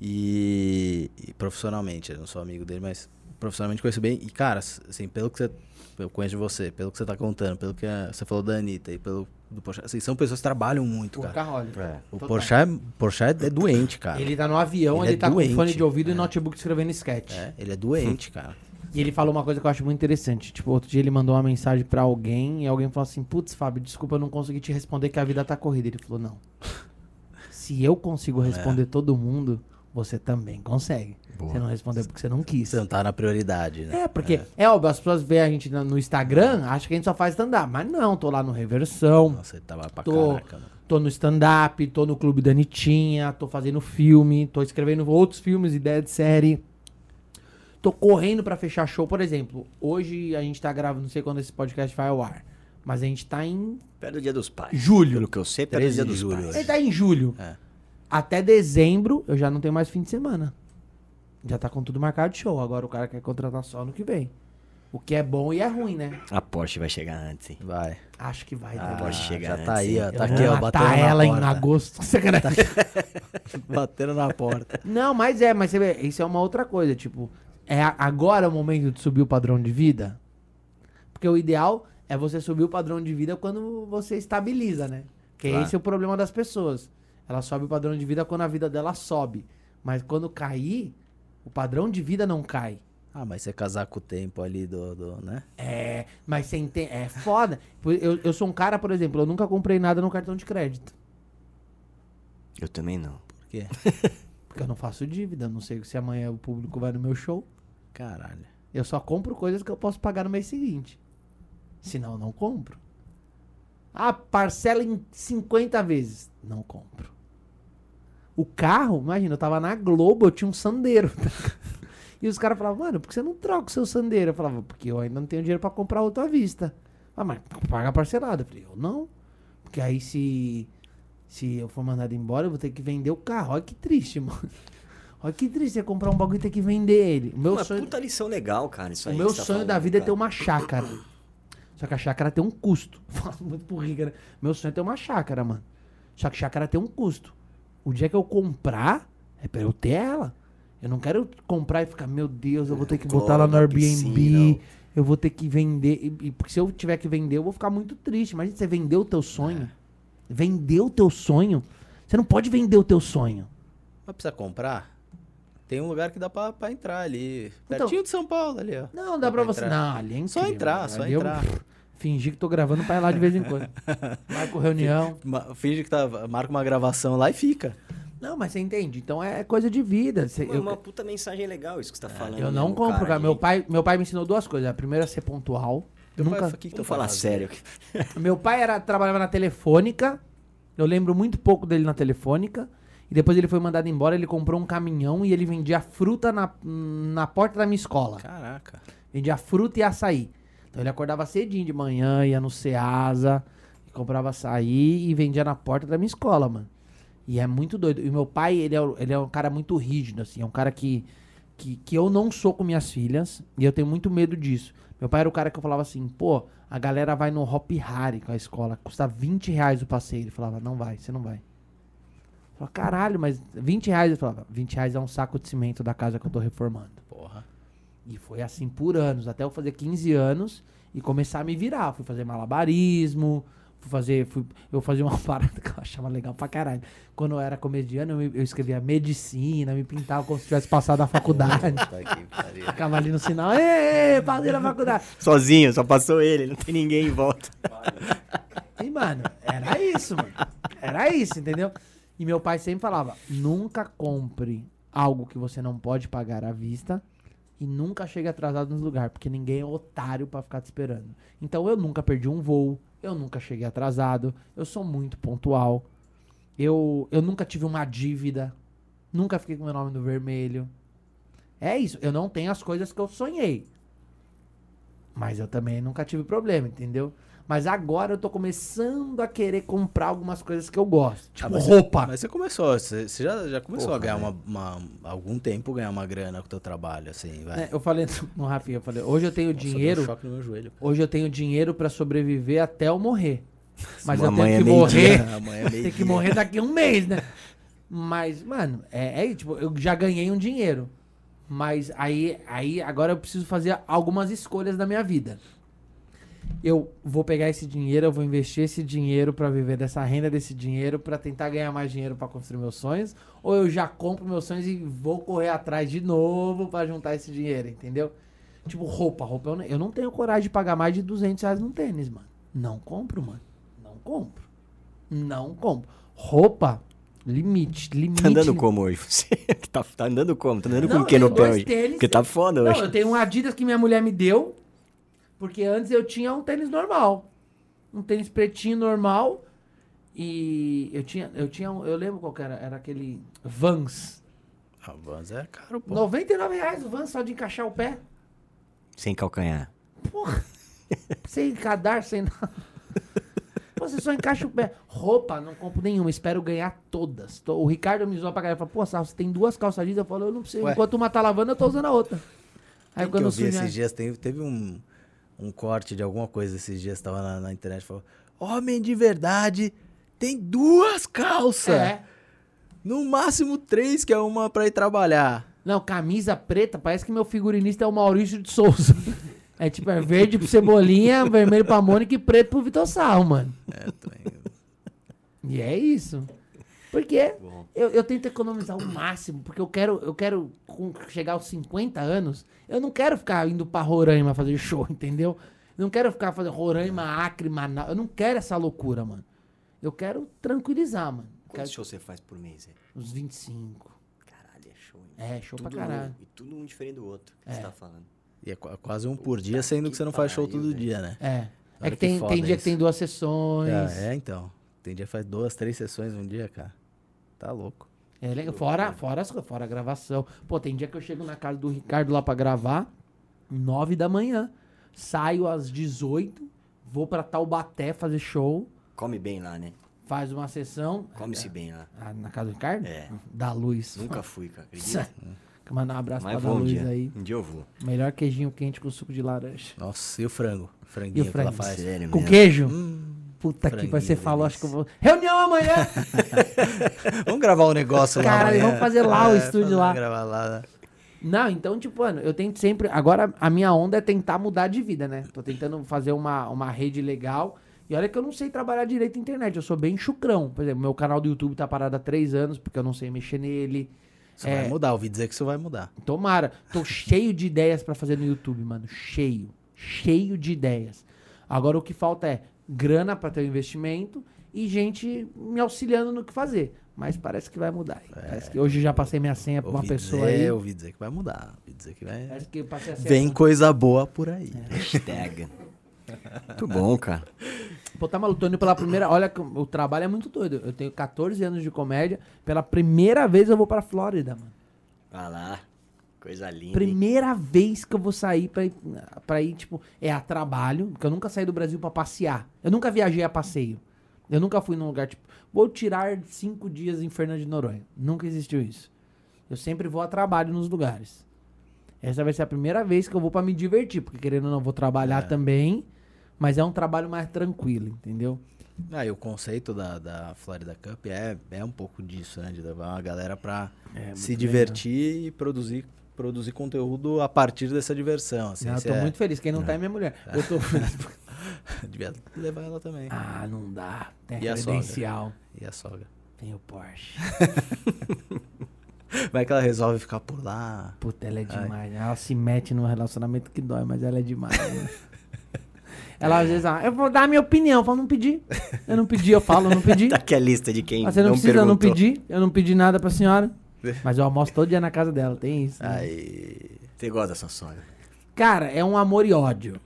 E, e profissionalmente, eu não sou amigo dele, mas profissionalmente conheço bem. E, cara, assim, pelo que você. Eu conheço de você, pelo que você tá contando, pelo que você falou da Anitta e pelo do Porchat, assim, são pessoas que trabalham muito, cara. É. O. Porchat, é- Porchat é doente, cara. Ele tá no avião, Ele ele, é tá doente, com fone de ouvido e é. notebook escrevendo sketch. É, ele é doente, cara. E ele falou uma coisa que eu acho muito interessante. Tipo, outro dia ele mandou uma mensagem pra alguém e alguém falou assim: Putz, Fábio, desculpa, eu não consegui te responder que a vida tá corrida. Ele falou: Não. Se eu consigo responder todo mundo, você também consegue. Você não respondeu porque você não quis. Você não tá na prioridade, né? É, porque é. óbvio, as pessoas veem a gente no Instagram, acham que a gente só faz stand-up. Mas não, tô lá no Reversão, Nossa, ele tava pra Tô. caraca, mano. tô no stand-up, tô no Clube da Anitinha, tô fazendo filme, tô escrevendo outros filmes, ideia de série. Tô correndo pra fechar show, por exemplo. Hoje a gente tá gravando, não sei quando esse podcast vai ao ar, mas a gente tá em Perto do dia dos pais. Julho. Pelo que eu sei, perto do 13 dia dos julho pais. hoje. Ele tá em julho. É. Até dezembro eu já não tenho mais fim de semana. Já tá com tudo marcado de show. Agora o cara quer contratar só no que vem. O que é bom e é ruim, né? A Porsche vai chegar antes, hein? Vai. Acho que vai. Ah, também. pode chegar já tá antes, aí, hein? ó. Tá aqui, ó, batendo na ela em porta. agosto. Sacanagem. Batendo na porta. Não, mas é, mas você vê, isso é uma outra coisa, tipo, é agora o momento de subir o padrão de vida? Porque o ideal é você subir o padrão de vida quando você estabiliza, né? Porque Claro. esse é o problema das pessoas. Ela sobe o padrão de vida quando a vida dela sobe. Mas quando cair, o padrão de vida não cai. Ah, mas você casar com o tempo ali do, do né? É, mas você entende, é foda. Eu, eu sou um cara, por exemplo, eu nunca comprei nada no cartão de crédito. Eu também não. Por quê? Porque eu não faço dívida, eu não sei se amanhã o público vai no meu show. Caralho. Eu só compro coisas que eu posso pagar no mês seguinte. Senão, eu não compro. Ah, parcela em 50 vezes. Não compro. O carro, imagina, eu tava na Globo, eu tinha um sandeiro. e os caras falavam, mano, por que você não troca o seu sandeiro? Eu falava, porque eu ainda não tenho dinheiro pra comprar outro à vista. Ah, mas paga parcelado. Eu falei, eu não. Porque aí se, se eu for mandado embora, eu vou ter que vender o carro. Olha que triste, mano. Olha que triste você comprar um bagulho e ter que vender ele. O meu Uma sonho, puta lição legal, cara. Isso o aí meu que você tá sonho da falando, vida é ter cara. uma chácara. Só que a chácara tem um custo. Falo muito por rica, né? Meu sonho é ter uma chácara, mano. Só que chácara tem um custo. O dia que eu comprar, é pra eu ter ela. Eu não quero comprar e ficar, meu Deus, eu vou ter que botar lá no Airbnb. eu vou ter que vender. E, e porque se eu tiver que vender, eu vou ficar muito triste. Imagina você vender o teu sonho. Vender o teu sonho. Você não pode vender o teu sonho. Mas precisa comprar? Tem um lugar que dá pra, pra entrar ali. Então- Pertinho de São Paulo ali, ó. Não, dá pra você. entrar. Não, ali é Só incrível. entrar, só eu entrar. Fingir que tô gravando pra ir lá de vez em quando. Marco reunião. Finge que tá. Marca uma gravação lá e fica. Não, mas você entende. Então é coisa de vida. Você- Uma, eu, uma puta mensagem legal isso que você tá falando. eu não mesmo, compro, cara. de- Meu pai, meu pai me ensinou duas coisas. A primeira é ser pontual. Teu Nunca... pai, o que que Vamos falar sério. Meu pai era, trabalhava na telefônica. Eu lembro muito pouco dele na telefônica. E depois ele foi mandado embora. Ele comprou um caminhão e ele vendia fruta na, na porta da minha escola. Caraca. Vendia fruta e açaí. Então ele acordava cedinho de manhã, ia no Ceasa, comprava açaí e vendia na porta da minha escola, mano. E é muito doido. E meu pai, ele é, ele é um cara muito rígido, assim. É um cara que, que, que eu não sou com minhas filhas. E eu tenho muito medo disso. Meu pai era o cara que eu falava assim, pô, a galera vai no Hop Harry com a escola, custa 20 reais o passeio. Ele falava, não vai, você não vai. Eu falava, caralho, mas 20 reais. Eu falava, 20 reais é um saco de cimento da casa que eu tô reformando. Porra. E foi assim por anos, até eu fazer 15 anos e começar a me virar. Fui fazer malabarismo, fui fazer. Fui, eu fazia uma parada que eu achava legal pra caralho. Quando eu era comediano, eu, eu escrevia medicina, me pintava como se tivesse passado a faculdade. Ficava ali no sinal, ê, passei na faculdade. Sozinho, só passou ele, não tem ninguém em volta. E, mano, era isso, mano. Era isso, entendeu? E meu pai sempre falava: nunca compre algo que você não pode pagar à vista e nunca chegue atrasado no lugar, porque ninguém é otário pra ficar te esperando. Então eu nunca perdi um voo, eu nunca cheguei atrasado, eu sou muito pontual. Eu, eu nunca tive uma dívida, nunca fiquei com meu nome no vermelho. É isso, eu não tenho as coisas que eu sonhei. Mas eu também nunca tive problema, entendeu? Mas agora eu tô começando a querer comprar algumas coisas que eu gosto. Tipo Ah, mas roupa. Você, mas você começou, você, você já, já começou Porra, a ganhar né? uma, uma- algum tempo ganhar uma grana com o teu trabalho, assim, vai. É, eu falei no Rafinha, eu falei, hoje eu tenho Nossa, deu um dinheiro, choque no meu joelho. hoje eu tenho dinheiro pra sobreviver até eu morrer. Mas eu tenho é que meio-dia. morrer, é tenho que morrer daqui a um mês, né? Mas, mano, é, é tipo, eu já ganhei um dinheiro. Mas aí, aí agora eu preciso fazer algumas escolhas da minha vida. Eu vou pegar esse dinheiro, eu vou investir esse dinheiro pra viver dessa renda desse dinheiro pra tentar ganhar mais dinheiro pra construir meus sonhos, ou eu já compro meus sonhos e vou correr atrás de novo pra juntar esse dinheiro, entendeu? Tipo roupa, roupa eu, não- eu não tenho coragem de pagar mais de 200 reais num tênis, mano. Não compro, mano. Não compro. Não compro. Roupa, limite, limite. Tá andando como hoje? Você tá, tá andando como? Tá andando Não, com o que no pé hoje? tênis, Porque tá foda Não, hoje. eu tenho um Adidas que minha mulher me deu, porque antes eu tinha um tênis normal. Um tênis pretinho normal. E eu tinha, eu tinha, eu lembro qual que era, era aquele Vans. Ah, Vans é caro, pô. 99 reais o Vans só de encaixar o pé. Sem calcanhar. Porra. sem cadar, sem nada. Pô, Você só encaixa o pé. Roupa, não compro nenhuma. Espero ganhar todas. Tô- O Ricardo me zoou pra caralho. Falou, pô, Sal, você tem duas calças jeans? Eu falo, eu não sei. Ué. Enquanto uma tá lavando, eu tô usando a outra. Aí Quem que eu vi surge- esses dias, teve, teve um, um corte de alguma coisa esses dias, tava na, na internet, falou, homem de verdade tem duas calças, É. no máximo três, que é uma pra ir trabalhar. Não, camisa preta, parece que meu figurinista é o Maurício de Souza. É tipo, é verde pro Cebolinha, vermelho pra Mônica e preto pro Vitor Sal, mano. É, também. E é isso. Porque Bom. eu, eu tento economizar o máximo, porque eu quero, eu quero com- chegar aos 50 anos, eu não quero ficar indo pra Roraima fazer show, entendeu? Eu não quero ficar fazendo Roraima, Acre, Manaus. Eu não quero essa loucura, mano. Eu quero tranquilizar, mano. Quero Quantos shows você faz por mês? é? uns 25. Caralho, é show, hein? É, show Tudo pra caralho. E tudo um diferente do outro que É. você tá falando. E é qu- quase um por dia, sendo que você não faz show todo dia, né? É. É que que tem, tem dia que isso. tem duas sessões. É, é, então. Tem dia que faz duas, três sessões um dia, cara. Tá louco. É legal. Fora, fora, fora a gravação. Pô, tem dia que eu chego na casa do Ricardo lá pra gravar, 9 da manhã. Saio às 18, vou pra Taubaté fazer show, Come bem lá, né? faz uma sessão. Come-se bem lá. Ah, na casa do Ricardo? É. Da Luz. Nunca fui, cara. Acredita? Mandar um abraço Mas pra um Luz dia. aí. Um dia eu vou. Melhor queijinho quente com suco de laranja. Nossa, e o frango? Franguinho E o que ela frango? faz. Sério Com mesmo. queijo? Hum, Puta que vai você falou, acho que eu vou. Reunião amanhã! Vamos gravar um negócio lá Cara, vamos fazer lá o É, estúdio fazer- lá. Gravar lá, né? Não, então, tipo, mano, eu tento sempre. Agora, a minha onda é tentar mudar de vida, né? Tô tentando fazer uma, uma rede legal. E olha que eu não sei trabalhar direito na internet, eu sou bem chucrão. Por exemplo, meu canal do YouTube tá parado há três anos, porque eu não sei mexer nele. Isso É. vai mudar, ouvi dizer que isso vai mudar. Tomara. Tô cheio de ideias pra fazer no YouTube, mano. Cheio. Cheio de ideias. Agora o que falta é grana pra ter o investimento e gente me auxiliando no que fazer. Mas parece que vai mudar. Parece que hoje eu já passei minha senha pra uma pessoa dizer, aí. ouvi dizer que vai mudar. Ouvi dizer que vai... Parece que eu passei a senha Vem pra- coisa boa por aí. É. Hashtag. Muito bom, cara. Pô, tá maluco, indo pela primeira. Olha, o trabalho é muito doido. Eu tenho 14 anos de comédia. Pela primeira vez eu vou pra Flórida, mano. Vai lá. Coisa linda. hein? Primeira vez que eu vou sair pra ir, pra ir, tipo, é a trabalho. Porque eu nunca saí do Brasil pra passear. Eu nunca viajei a passeio. Eu nunca fui num lugar, tipo, vou tirar cinco dias em Fernando de Noronha. Nunca existiu isso. Eu sempre vou a trabalho nos lugares. Essa vai ser a primeira vez que eu vou pra me divertir. Porque querendo ou não, vou trabalhar também. Mas é um trabalho mais tranquilo, entendeu? Ah, e o conceito da, da Florida Cup é, é um pouco disso, né? De levar uma galera pra É, se divertir e produzir, produzir conteúdo a partir dessa diversão. Assim, Não, eu tô é- muito feliz. Quem não tá é minha mulher. Eu tô. Devia levar ela também. ah, não dá. Tem E a a sogra? credencial. E a sogra. Tem o Porsche. Vai que ela resolve ficar por lá. Puta, ela é demais. né? Ela se mete num relacionamento que dói, mas ela é demais. né? Ela às vezes, ah, eu vou dar a minha opinião. Eu falo, não pedi. Eu não pedi, eu falo, eu não pedi. Tá aqui a lista de quem Mas você não, não precisa, eu não perguntou. pedi. Eu não pedi nada pra senhora. Mas eu almoço todo dia na casa dela, tem isso. né? Aí. Você gosta da sogra? Cara, é um amor e ódio.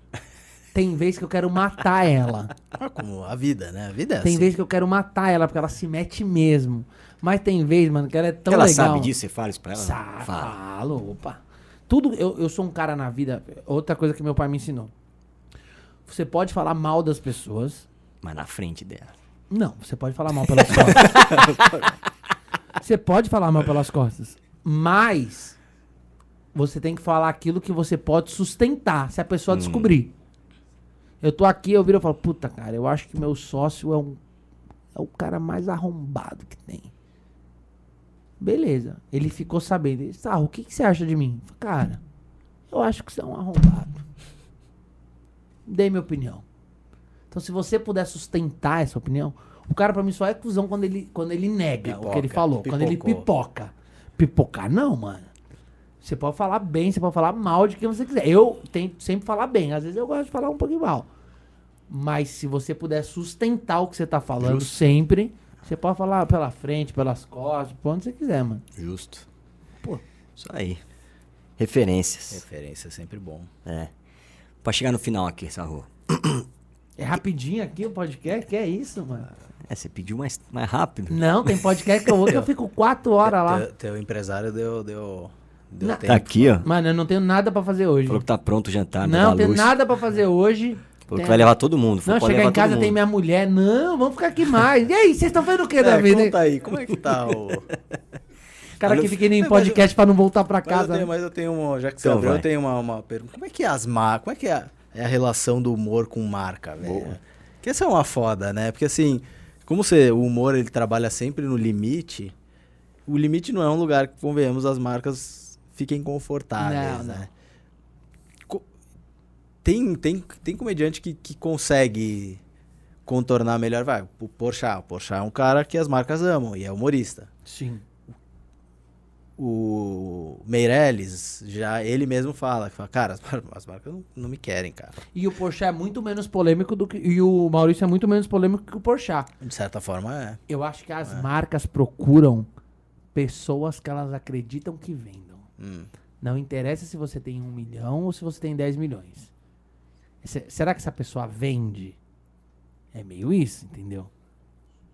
Tem vez que eu quero matar ela. Ah, como a vida, né? A vida é Tem assim. vez que eu quero matar ela, porque ela se mete mesmo. Mas tem vez, mano, que ela é tão ela legal. sabe disso? Você fala isso pra ela? Sa- Fala. Falo, opa. Tudo, eu, eu sou um cara na vida. Outra coisa que meu pai me ensinou. Você pode falar mal das pessoas. Mas na frente dela. Não, você pode falar mal pelas costas. você pode falar mal pelas costas. Mas você tem que falar aquilo que você pode sustentar se a pessoa descobrir. Eu tô aqui, eu viro e falo, puta, cara, eu acho que meu sócio é um é o cara mais arrombado que tem. Beleza. Ele ficou sabendo. Ele disse, Sarro, o que, que você acha de mim? Falei, Cara, eu acho que você é um arrombado. Dei minha opinião. Então, se você puder sustentar essa opinião, o cara pra mim só é cuzão quando ele, quando ele nega o que ele Pipoca, falou. Quando ele pipocou. pipoca. Pipocar, não, mano. Você pode falar bem, você pode falar mal de quem você quiser. Eu tento sempre falar bem. Às vezes eu gosto de falar um pouquinho mal. Mas se você puder sustentar o que você tá falando Justo. sempre, você pode falar pela frente, pelas costas, por onde você quiser, mano. Justo. Pô. Isso aí. Referências. Referência é sempre bom. É. Pra chegar no final aqui, Sarro. É rapidinho aqui o podcast? Que é isso, mano? É, você pediu mais, mais rápido. Não, tem podcast que eu vou que eu fico quatro horas lá. Teu, teu empresário deu, deu, deu Não. tempo. Tá aqui, ó. Mano, eu não tenho nada pra fazer hoje. Falou que tá pronto o jantar, Não, da tem luz. nada pra fazer hoje. Falou Tem- que vai levar todo mundo. Falou, Não, chegar em casa tem minha mulher. Não, vamos ficar aqui mais. E aí, vocês estão vendo o que da É, vida? conta aí, como é que tá o... cara que fica indo em Mas eu- podcast pra não voltar pra Mas eu casa. tenho, né? mas eu tenho uma, já que você Então abriu, vai. eu tenho uma, uma pergunta. Como é que é as marcas, como é que é a, é a relação do humor com marca, velho? Boa. Porque essa é uma foda, né? Porque assim, como você, o humor ele trabalha sempre no limite, o limite não é um lugar que, convenhamos, as marcas fiquem confortáveis, Não, não. né? Co- Tem, tem, tem comediante que, que consegue contornar melhor, vai, o Porchat. O Porchat é um cara que as marcas amam e é humorista Sim. O Meirelles, já ele mesmo fala, que fala, cara, as, mar- as marcas não, não me querem, cara. E o Porchat é muito menos polêmico do que... E o Maurício é muito menos polêmico que o Porchat. De certa forma, é. Eu acho que as marcas procuram pessoas que elas acreditam que vendam. Hum. Não interessa se você tem um milhão ou se você tem 10 milhões. Se- será que essa pessoa vende? É meio isso, entendeu?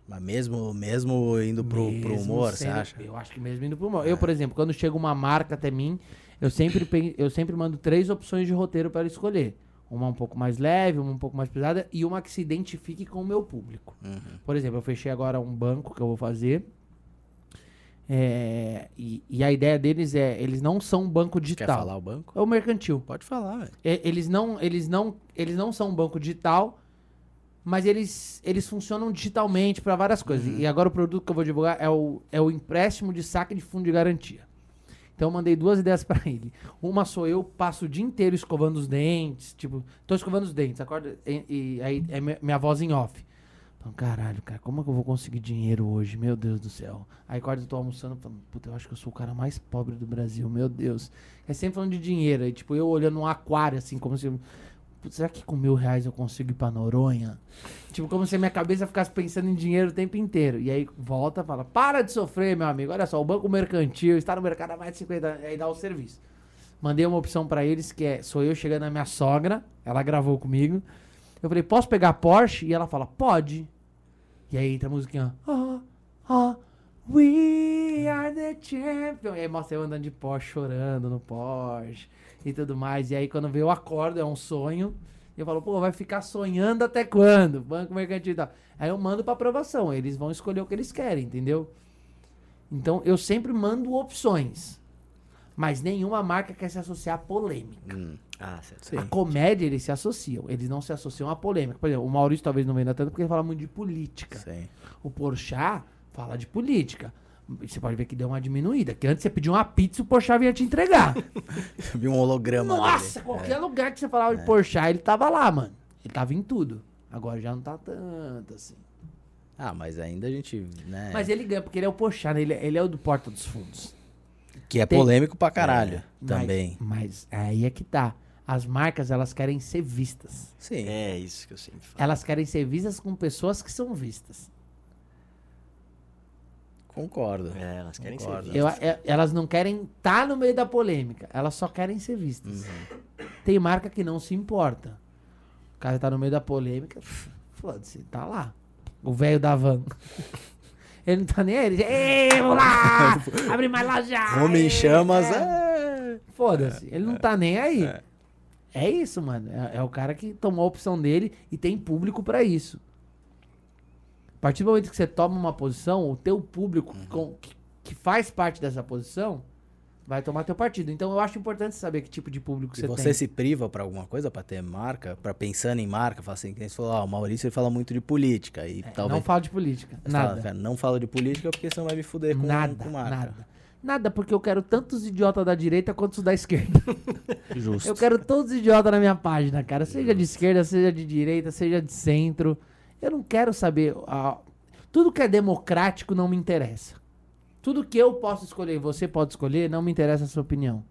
Mas mesmo, mesmo indo pro, pro Mesmo humor, você sendo- acha? Eu acho que mesmo indo pro humor. Eu, por exemplo, quando chega uma marca até mim, eu sempre, eu sempre mando três opções de roteiro para escolher. Uma um pouco mais leve, uma um pouco mais pesada e uma que se identifique com o meu público. Uhum. Por exemplo, eu fechei agora um banco que eu vou fazer. É, e, e a ideia deles é, eles não são um banco Quer digital. falar o banco? É o mercantil. Pode falar, velho. É, eles não, eles não, eles não são um banco digital, mas eles, eles funcionam digitalmente para várias coisas. E agora o produto que eu vou divulgar é o, é o empréstimo de saque de fundo de garantia. Então eu mandei duas ideias para ele. Uma sou eu, passo o dia inteiro escovando os dentes, tipo, tô escovando os dentes, acorda e, e aí é mi- minha voz em off. Falando, caralho, cara, como é que eu vou conseguir dinheiro hoje? Meu Deus do céu. Aí acorda eu tô almoçando, falando, puta, eu acho que eu sou o cara mais pobre do Brasil, meu Deus. É sempre falando de dinheiro, aí tipo, eu olhando um aquário, assim, como se... Será que com mil reais eu consigo ir pra Noronha? Tipo, como se a minha cabeça ficasse pensando em dinheiro o tempo inteiro. E aí volta e fala, para de sofrer, meu amigo. Olha só, o Banco Mercantil está no mercado há mais de 50 anos. Aí dá o serviço. Mandei uma opção pra eles, que é, sou eu chegando na minha sogra, ela gravou comigo. Eu falei, posso pegar Porsche? E ela fala, pode. E aí entra a musiquinha, ah, ah, we are the champion. E aí mostra eu andando de Porsche, chorando no Porsche e tudo mais. E aí quando vê eu acordo, é um sonho. E eu falo, pô, vai ficar sonhando até quando? Banco Mercantil e tal. Aí eu mando pra aprovação, eles vão escolher o que eles querem, entendeu? Então eu sempre mando opções. Mas nenhuma marca quer se associar a polêmica. Hum, Ah, certo. sim. A comédia, eles se associam. Eles não se associam a polêmica. Por exemplo, o Maurício talvez não venda tanto porque ele fala muito de política. Sim. O Porchat fala de política. Você pode ver que deu uma diminuída. Que antes você pediu uma pizza, o Porchat vinha te entregar. Vi um holograma Nossa, dele. qualquer lugar que você falava de Porchat, ele tava lá, mano. Ele tava em tudo. Agora já não tá tanto assim. Ah, mas ainda a gente, né? Mas ele ganha, porque ele é o Porchat, né? ele, ele é o do Porta dos Fundos. que é tem- polêmico pra caralho Mas- também. Mas, aí é que tá. As marcas, elas querem ser vistas. Sim. É isso que eu sempre falo. Elas querem ser vistas com pessoas que são vistas. Concordo. É, elas querem ser Concordo. vistas. Eu- é- elas não querem estar no meio da polêmica, elas só querem ser vistas. Tem marca que não se importa. O cara tá no meio da polêmica, foda-se, tá lá. O velho da van. Ele não tá nem aí, ele diz, Ei, vamos lá! Abre mais loja! Homem em chamas, é." é. Foda-se, ele não tá nem aí. É, isso, mano. É, é o cara que tomou a opção dele e tem público pra isso. A partir do momento que você toma uma posição, o teu público com- que, que faz parte dessa posição vai tomar teu partido. Então eu acho importante saber que tipo de público E você, você tem. se priva pra alguma coisa pra ter marca, Pra pensando em marca, fala assim, que você falou, ah, o Maurício ele fala muito de política e É, talvez Não falo de política. Você fala, Nada. cara, não fala de política porque senão vai me fuder com, nada, com marca. nada. Nada, porque eu quero tanto os idiotas da direita quanto os da esquerda. Justo. Eu quero todos os idiotas na minha página, cara. Seja de esquerda, seja de direita, seja de centro. Eu não quero saber. ah, tudo que é democrático não me interessa. Tudo que eu posso escolher e você pode escolher, não me interessa a sua opinião.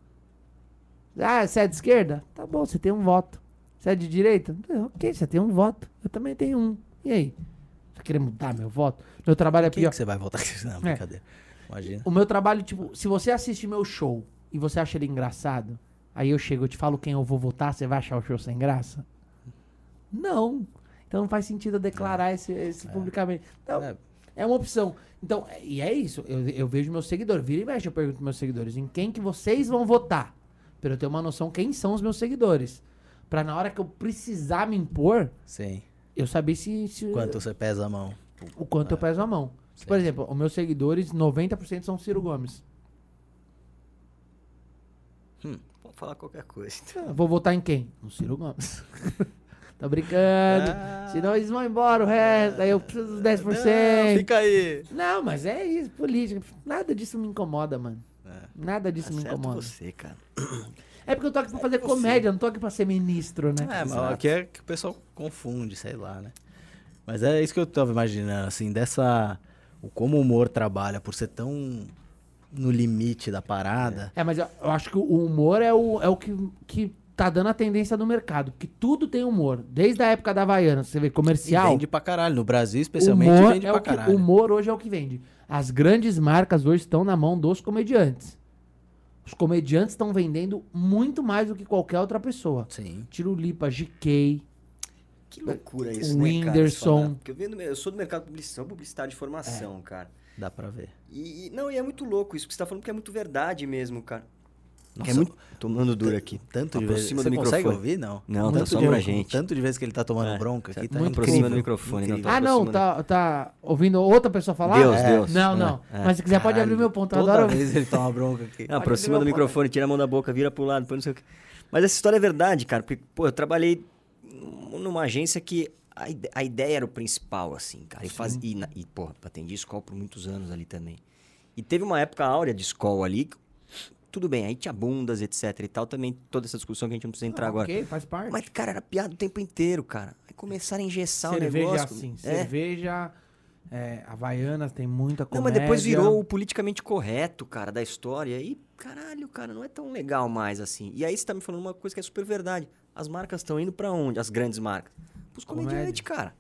Ah, você é de esquerda? Tá bom, você tem um voto. Você é de direita? É, ok, você tem um voto. Eu também tenho um. E aí? Você quer mudar meu voto? Meu trabalho é pior. que você vai votar? Não, brincadeira. Imagina. O meu trabalho, tipo, se você assiste meu show e você acha ele engraçado, aí eu chego, eu te falo quem eu vou votar, você vai achar o show sem graça? Não. Então não faz sentido eu declarar esse, esse publicamente. Então, É. é. uma opção. Então, é- e é isso. Eu, eu vejo meus seguidores. Vira e mexe, eu pergunto pros meus seguidores em quem que vocês vão votar. Pra eu ter uma noção quem são os meus seguidores. Pra na hora que eu precisar me impor, Sim. eu saber se, se Quanto você pesa a mão? o quanto eu peso a mão. Por exemplo, os meus seguidores, 90% são Ciro Gomes. Pode falar qualquer coisa. Eu vou votar em quem? No Ciro Gomes. Tô brincando. Ah. Senão eles vão embora o resto. Aí eu preciso dos 10%. Não, fica aí. Não, mas é isso, política. Nada disso me incomoda, mano. Nada disso me Acerta incomoda. você, cara. É porque eu tô aqui pra fazer comédia, não tô aqui pra ser ministro, né? É, mas aqui é que o pessoal confunde, sei lá, né? Mas é isso que eu tava imaginando, assim, dessa. O como o humor trabalha por ser tão no limite da parada. É, mas eu, eu acho que o humor é o, é o que, que tá dando a tendência do mercado. Porque tudo tem humor. Desde a época da Havaiana, você vê E comercial. vende pra caralho. No Brasil, especialmente, humor vende é pra o que, caralho. humor hoje é o que vende. As grandes marcas hoje estão na mão dos comediantes. Os comediantes estão vendendo muito mais do que qualquer outra pessoa. Sim. Tirulipa, GK. Que loucura isso, O né, cara? Whindersson. Falar- Porque eu, eu sou do mercado publicitário, publicitário de formação, cara. Dá pra ver. E, e- não, e é muito louco isso que você tá falando, porque é muito verdade mesmo, cara. Nossa, é muito... Tomando duro aqui. Tanto de vezes. Aproxima Você do consegue microfone. ouvir? Não. Não, tá Tanto só de- pra gente. Tanto de vezes que ele tá tomando É. bronca aqui, tá Muito Aproxima do microfone, não Incrível. tá Ah, não, tá, tá ouvindo outra pessoa falar? Deus, É. Deus. Não, É, não. é. Mas se quiser pode abrir meu ponto. Eu Toda adoro. vez ele toma bronca aqui. Não, aproxima do microfone, tira a mão da boca, vira pro lado, depois não sei o que. Mas essa história é verdade, cara, porque, pô, eu trabalhei numa agência que a, ide- a ideia era o principal, assim, cara. E, faz, e, na- e, pô, atendi escola por muitos anos ali também. E teve uma época áurea de escola ali, que, tudo bem, aí tinha bundas, etc e tal, também toda essa discussão que a gente não precisa entrar Ah, agora. Ok, faz parte. Mas, cara, era piada o tempo inteiro, cara. Aí começaram a engessar cerveja o negócio. assim. É. Cerveja, é, Havaianas, tem muita Não, comédia. mas depois virou o politicamente correto, cara, da história. E, caralho, cara, não é tão legal mais assim. E aí você tá me falando uma coisa que é super verdade. As marcas estão indo pra onde? As grandes marcas? Pros comediantes, cara.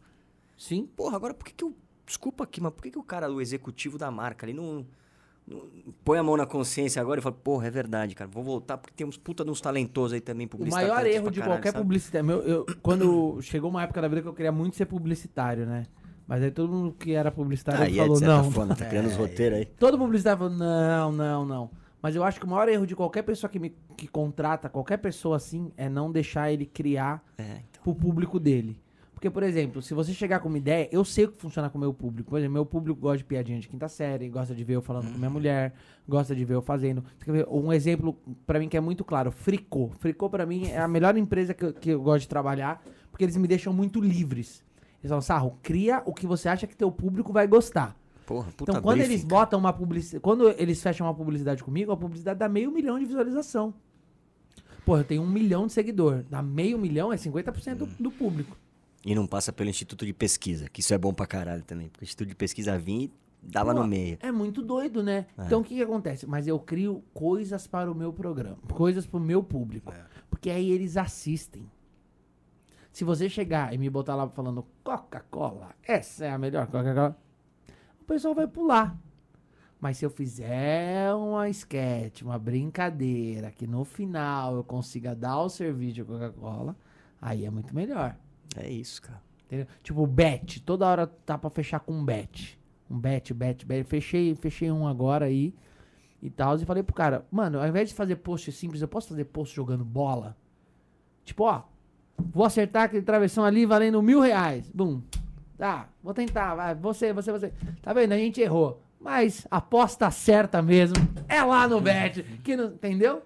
Sim. Porra, agora por que que eu... Desculpa aqui, mas por que que o cara, o executivo da marca, ele não... põe a mão na consciência agora e fala, porra, é verdade, cara. Vou voltar porque tem uns puta de uns talentosos aí também, O publicitários. maior talentosos erro de caralho, qualquer sabe? publicitário. Meu, eu, quando chegou uma época da vida que eu queria muito ser publicitário, né? Mas aí todo mundo que era publicitário é, falou, certa não. forma, tá criando os É, roteiros aí. Todo publicitário falou, não, não, não. Mas eu acho que o maior erro de qualquer pessoa que me que contrata, qualquer pessoa assim, é não deixar ele criar É, então. pro público dele. Porque, por exemplo, se você chegar com uma ideia, eu sei o que funciona com o meu público. Por exemplo, meu público gosta de piadinha de quinta série, gosta de ver eu falando com minha mulher, gosta de ver eu fazendo. Um exemplo pra mim que é muito claro, Fricô. Fricô pra mim é a melhor empresa que eu, que eu gosto de trabalhar, porque eles me deixam muito livres. Eles falam, Sarro, cria o que você acha que teu público vai gostar. Porra, puta então, quando briefing, eles botam uma publicidade. Quando eles fecham uma publicidade comigo, a publicidade dá meio milhão de visualização. Pô, eu tenho um milhão de seguidor. Dá meio milhão é 50% do, do público. E não passa pelo Instituto de Pesquisa, que isso é bom pra caralho também. Porque o Instituto de Pesquisa vinha e dava Pô, no meio. É muito doido, né? Então o que, que acontece? Mas eu crio coisas para o meu programa, coisas para o meu público. Porque aí eles assistem. Se você chegar e me botar lá falando Coca-Cola, essa é a melhor Coca-Cola, o pessoal vai pular. Mas se eu fizer uma sketch, uma brincadeira, que no final eu consiga dar o serviço de Coca-Cola, aí é muito melhor. É isso, cara. Entendeu? Tipo, bet. Toda hora tá pra fechar com um bet. Um bet, bet, bet. Fechei, fechei um agora aí e tal. E falei pro cara, mano, ao invés de fazer post simples, eu posso fazer post jogando bola? Tipo, ó, vou acertar aquele travessão ali valendo mil reais. Bum. Tá, vou tentar. Vai, você, você, você. Tá vendo? A gente errou. Mas a aposta certa mesmo é lá no bet. Que não, entendeu?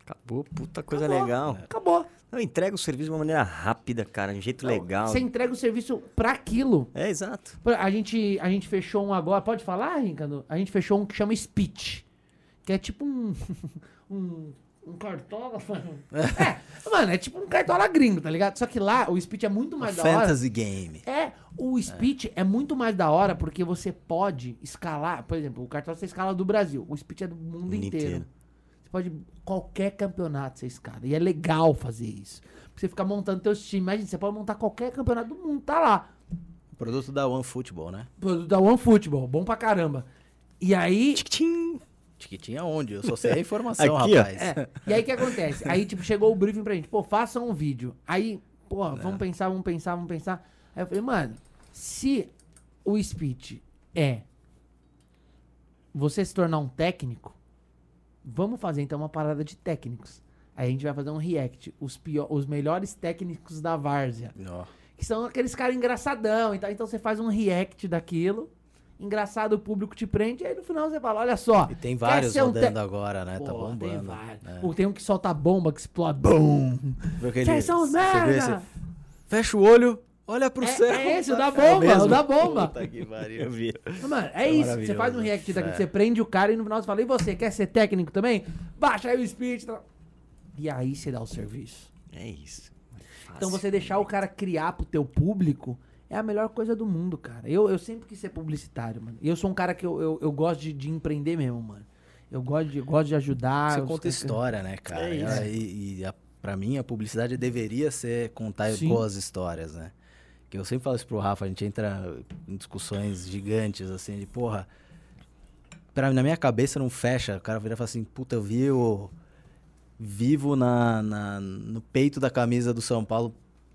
Acabou, puta coisa Acabou. legal. Acabou. Não, entrega o serviço de uma maneira rápida, cara, de um jeito legal. Você entrega o serviço pra aquilo. É, exato. A gente, a gente fechou um agora. Pode falar, Ricardo? A gente fechou um que chama Speech. Que é tipo um. um. Um cartola. é, mano, é tipo um cartola gringo, tá ligado? Só que lá o Speech é muito mais da hora. Fantasy Game. É, o Speech é. muito mais da hora porque você pode escalar. Por exemplo, o cartola você escala do Brasil. O Speech é do mundo, Mundo inteiro. inteiro. Você pode. Qualquer campeonato você escala. E é legal fazer isso. Porque você fica montando teus times. Imagina, você pode montar qualquer campeonato do mundo, tá lá. Produto da One Football, né? Produto da One Football, bom pra caramba. E aí. Tchim. Tiquitinha onde? Eu só sei a informação, Aqui, rapaz. É, e aí o que acontece? Aí, tipo, chegou o briefing pra gente, pô, faça um vídeo. Aí, pô, É. vamos pensar, vamos pensar, vamos pensar. Aí eu falei, mano, se o speech é você se tornar um técnico, vamos fazer então uma parada de técnicos. Aí a gente vai fazer um react, os, pior, os melhores técnicos da várzea. Ó, Que são aqueles caras engraçadão e tal. Então você faz um react daquilo. Engraçado, o público te prende. E aí no final você fala: olha só. E tem vários um rodando te- agora, né? tá Pô, bombando. Tem vários. É. Ou tem um que solta bomba, que explode. Bum! Vocês são os merda! Fecha o olho, olha pro É- céu. é esse, o da É bomba, mesmo? o da bomba. Puta que pariu. Mano, é, É isso. Você faz um react daqui, É. você prende o cara e no final você fala: e você, quer ser técnico também? Baixa aí o speech. tal. E aí você dá o serviço. É isso. Então você deixar o cara criar pro teu público é a melhor coisa do mundo, cara. Eu, eu sempre quis ser publicitário, mano. E eu sou um cara que eu, eu, eu gosto de, de empreender mesmo, mano. Eu gosto de, gosto de ajudar. Você conta história, né, cara? É isso. E, e a, pra mim, a publicidade deveria ser contar Sim. boas histórias, né? Eu sempre falo isso pro Rafa, a gente entra em discussões gigantes, assim, de porra. pra, na minha cabeça não fecha. O cara vira e fala assim, puta, eu vi o vivo na, na- no peito da camisa do São Paulo.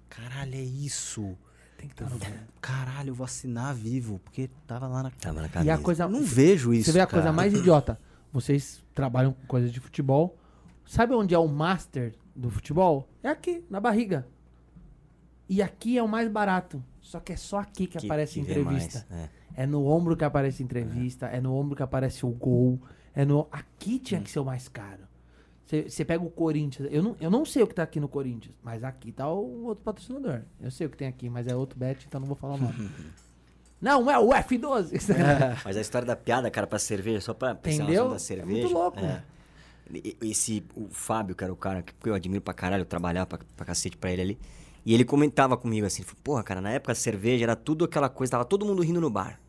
Caralho, é isso. Tem que estar no. Caralho, eu vou assinar vivo, porque tava lá na... Tava na E camisa. a coisa não vejo isso, Você vê a cara. coisa mais idiota. Vocês trabalham com coisas de futebol. Sabe onde é o master do futebol? É aqui, na barriga. E aqui é o mais barato. Só que é só aqui que, Que- aparece que entrevista. mais, é. É no ombro que aparece entrevista, é. no ombro que aparece o gol. É no. Aqui tinha que ser o mais caro. Você pega o Corinthians. Eu não, eu não sei o que tá aqui no Corinthians, mas aqui tá o outro patrocinador. Eu sei o que tem aqui, mas é outro bet, então não vou falar o nome. não, é o F12. Mas a história da piada, cara, pra cerveja, só pra pensar da É cerveja. muito louco. é. Esse, o Fábio, que era o cara que eu admiro pra caralho, eu trabalhava pra, pra cacete pra ele ali. E ele comentava comigo assim, porra, cara, na época a cerveja era tudo aquela coisa, tava todo mundo rindo no bar.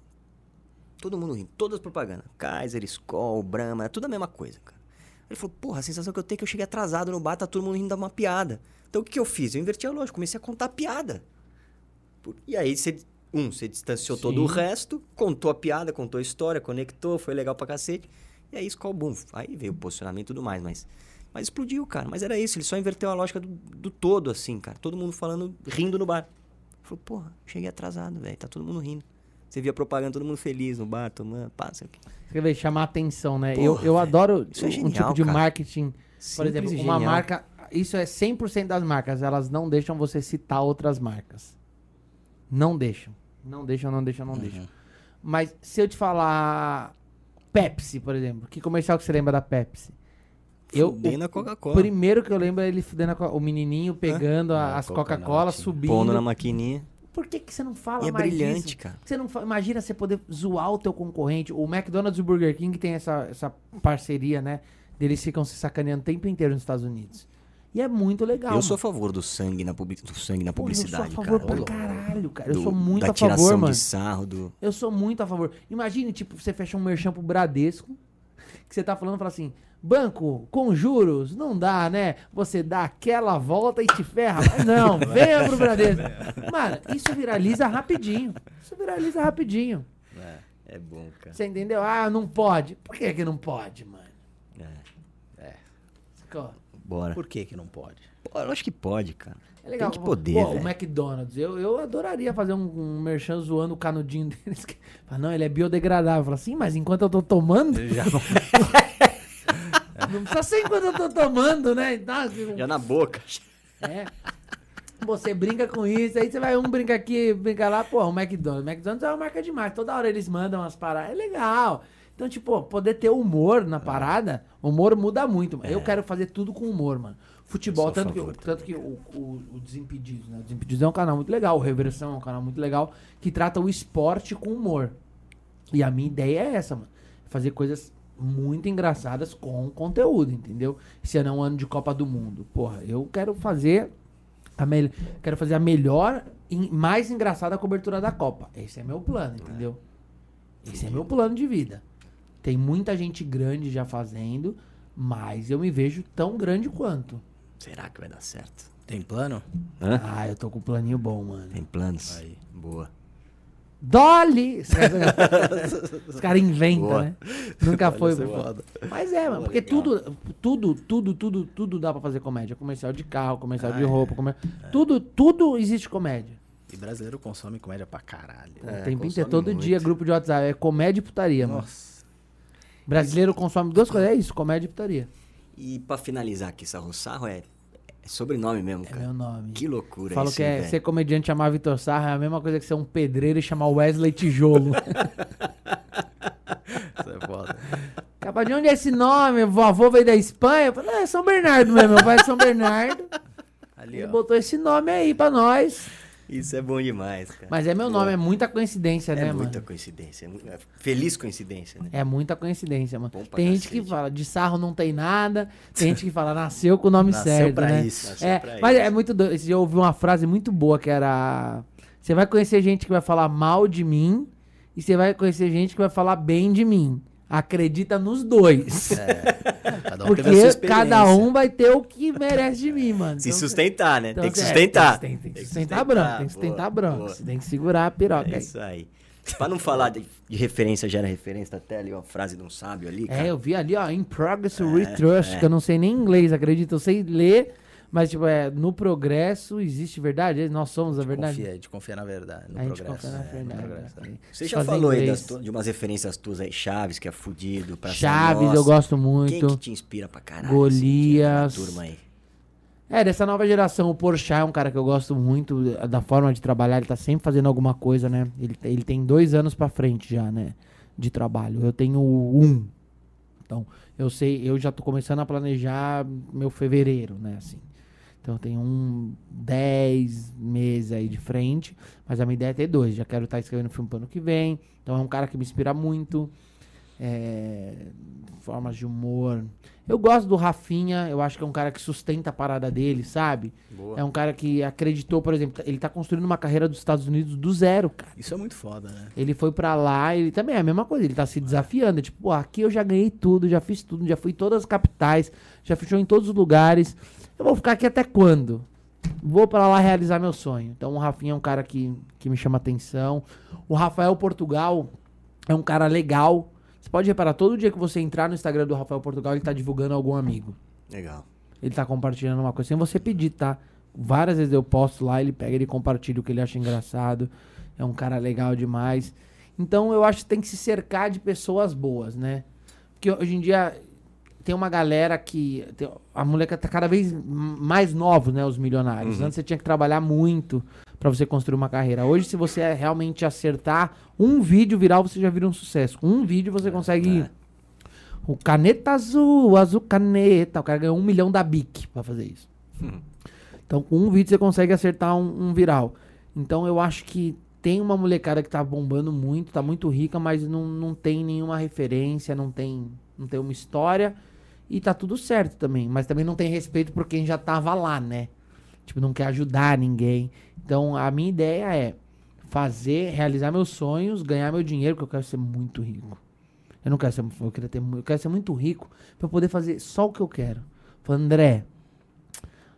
Todo mundo rindo, todas as propagandas. Kaiser, Skol, Brahma, era tudo a mesma coisa, cara. Ele falou, porra, a sensação que eu tenho é que eu cheguei atrasado no bar, tá todo mundo rindo de uma piada. Então o que, que eu fiz? Eu inverti a lógica, comecei a contar piada. Por- E aí você, um, você distanciou todo o Sim. resto, contou a piada, contou a história, conectou, foi legal pra cacete. E aí Skol, boom. Aí veio o posicionamento e tudo mais, mas... Mas explodiu, cara. Mas era isso, ele só inverteu a lógica do, do todo, assim, cara. Todo mundo falando, rindo no bar. Falou, porra, cheguei atrasado, velho. Tá todo mundo rindo. Você via propaganda, todo mundo feliz no bar, tomando, passa aqui. Você vê, chamar atenção, né? eu, Porra, eu adoro Isso é um genial, tipo de cara. marketing. Por Simples exemplo, e uma genial. marca. Isso é 100% das marcas. Elas não deixam você citar outras marcas. Não deixam. Não deixam, não deixam, não deixam. Mas se eu te falar Pepsi, por exemplo, que comercial que você lembra da Pepsi? Eu, Fudendo o- na Coca-Cola. Primeiro que eu lembro é ele fudendo a o menininho pegando a- Ah, as Coca Coca-Cola, latinha. subindo. Pondo na maquininha. Por que, que você não fala E é mais brilhante, disso? cara. Você não fa- imagina você poder zoar o teu concorrente. O McDonald's e o Burger King tem essa, essa parceria, né? Eles ficam se sacaneando o tempo inteiro nos Estados Unidos. E é muito legal. eu sou a mano. favor do sangue na, publi- do sangue na Pô, publicidade, eu sou a favor cara. pra caralho, cara. Eu Do- sou muito da a favor, tiração mano. de sarro do... Eu sou muito a favor. Imagine, tipo, você fecha um merchan pro Bradesco, que você tá falando, fala assim, banco com juros, não dá, né? Você dá aquela volta e te ferra. Mas não, venha pro Bradesco. Mano, isso viraliza rapidinho. Isso viraliza rapidinho. É bom, cara. Você entendeu? Ah, não pode. Por que que não pode, mano? É. Sacou? Bora. Por que que não pode? Pô, eu acho que pode, cara. É legal. Tem que poder, Pô, o. McDonald's, eu, eu adoraria fazer um, um merchan zoando o canudinho deles. que- Fala, não, ele é biodegradável. Fala assim, mas enquanto eu tô tomando, Já não... precisa ser enquanto eu tô tomando, né? Então, Já na boca. É. Você brinca com isso, aí você vai um brinca aqui, brinca lá, pô, o McDonald's. O McDonald's é uma marca demais. Toda hora eles mandam umas paradas. É legal. Então, tipo, poder ter humor na parada, humor muda muito. Eu quero fazer tudo com humor, mano. Futebol, É. Tanto que, favor tanto que o, o, o Desimpedidos, né? O Desimpedidos é um canal muito legal, o Reversão é um canal muito legal, que trata o esporte com humor. E a minha ideia é essa, mano. Fazer coisas muito engraçadas com conteúdo, entendeu? Ano é um ano de Copa do Mundo. Porra, eu quero fazer a mel- quero fazer a melhor e mais engraçada cobertura da Copa. Esse é meu plano, entendeu? Esse é meu plano de vida. Tem muita gente grande já fazendo, mas eu me vejo tão grande quanto. Será que vai dar certo? Tem plano? Hã? Ah, eu tô com um planinho bom, mano. Tem planos? Aí. Boa. Dolly! Os caras inventam, Boa. né? Nunca foi. boa. foda. Mas é, mano, porque legal. tudo, tudo, tudo, tudo, tudo dá pra fazer comédia. Comercial de carro, comercial Ah, de é. roupa, comer... tudo, tudo existe comédia. E brasileiro consome comédia pra caralho. o É, tempo consome inteiro, todo muito. dia, grupo de WhatsApp. É comédia e putaria, mano. Nossa. Brasileiro consome duas coisas, é isso, comédia e putaria. E pra finalizar aqui, Sarro Sarro é, é sobrenome mesmo, É cara. meu nome. Que loucura Falo que é velho? ser comediante chamar Vitor Sarra é a mesma coisa que ser um pedreiro e chamar Wesley Tijolo. Isso é foda. Capaz de onde é esse nome? O avô veio da Espanha? Eu falei, não, é São Bernardo mesmo. Meu pai é São Bernardo. Ali, Ele ó. botou esse nome aí pra nós. Isso é bom demais, cara. Mas é meu nome, é muita coincidência, É né, muita mano? coincidência. é mu- é feliz coincidência, né? É muita coincidência, mano. Bom Tem gente que fala, de sarro não tem nada. Tem gente que fala, nasceu com o nome Nasceu certo, pra né? isso. Nasceu É, pra mas isso. é muito doido. Eu ouvi uma frase muito boa que era... Você vai conhecer gente que vai falar mal de mim e você vai conhecer gente que vai falar bem de mim. Acredita nos dois. Cada um Porque cada um vai ter o que merece de mim, mano. Se Então, sustentar, né? então, tem que é, sustentar. Tem, tem que sustentar branco, tem que sustentar boa, branco. boa. Você tem que segurar a piroca É aí. isso aí. Pra não falar de, de referência, gera referência, até ali, ó, frase de um sábio ali, cara. É, eu vi ali, ó, in progress retrust, que eu não sei nem inglês, acredita? Eu sei ler, mas, tipo, é, no progresso existe verdade? Nós somos a verdade? Confia, a gente confia na verdade, no a gente progresso. confia na é, no verdade. progresso, é. né? Você já Fazer falou aí das de umas referências tuas aí, Chaves, que é fudido, pra Chaves, eu gosto muito. Quem que te inspira pra caralho? Golias. Assim, é da turma aí. É, dessa nova geração, o Porchat é um cara que eu gosto muito da forma de trabalhar, ele tá sempre fazendo alguma coisa, né? Ele, ele tem dois anos pra frente já, né? De trabalho. Eu tenho um. Então, eu sei, eu já tô começando a planejar meu fevereiro, né? Assim. Então, eu tenho um 10 meses aí de frente, mas a minha ideia é ter dois. Já quero estar escrevendo filme pro ano que vem. Então, é um cara que me inspira muito. É, formas de humor. Eu gosto do Rafinha, eu acho que é um cara que sustenta a parada dele, sabe? Boa. É um cara que acreditou, por exemplo, ele tá construindo uma carreira dos Estados Unidos do zero, cara. Isso é muito foda, né? Ele foi pra lá, ele também é a mesma coisa, ele tá se desafiando. É tipo, pô, aqui eu já ganhei tudo, já fiz tudo, já fui em todas as capitais, já fechou em todos os lugares. Eu vou ficar aqui até quando? Vou pra lá realizar meu sonho. Então o Rafinha é um cara que, que me chama atenção. O Rafael Portugal é um cara legal. Você pode reparar, todo dia que você entrar no Instagram do Rafael Portugal, ele tá divulgando algum amigo. Legal. Ele tá compartilhando uma coisa sem você pedir, tá? Várias vezes eu posto lá, ele pega, ele compartilha o que ele acha engraçado. É um cara legal demais. Então eu acho que tem que se cercar de pessoas boas, né? Porque hoje em dia tem uma galera que. tem- a moleca tá cada vez mais novos, né? Os milionários. Antes você tinha que trabalhar muito pra você construir uma carreira. Hoje, se você realmente acertar um vídeo viral, você já vira um sucesso. Um vídeo você consegue. O caneta azul, azul caneta. O cara ganhou um milhão da Bic pra fazer isso. Então, com um vídeo você consegue acertar um, um viral. Então, eu acho que tem uma molecada que tá bombando muito, tá muito rica, mas não, não tem nenhuma referência, não tem, não tem uma história. E tá tudo certo também. Mas também não tem respeito por quem já tava lá, né? Tipo, não quer ajudar ninguém. Então, a minha ideia é fazer, realizar meus sonhos, ganhar meu dinheiro, porque eu quero ser muito rico. Eu não quero ser, eu quero ter, eu quero ser muito rico pra eu poder fazer só o que eu quero. Falando, André,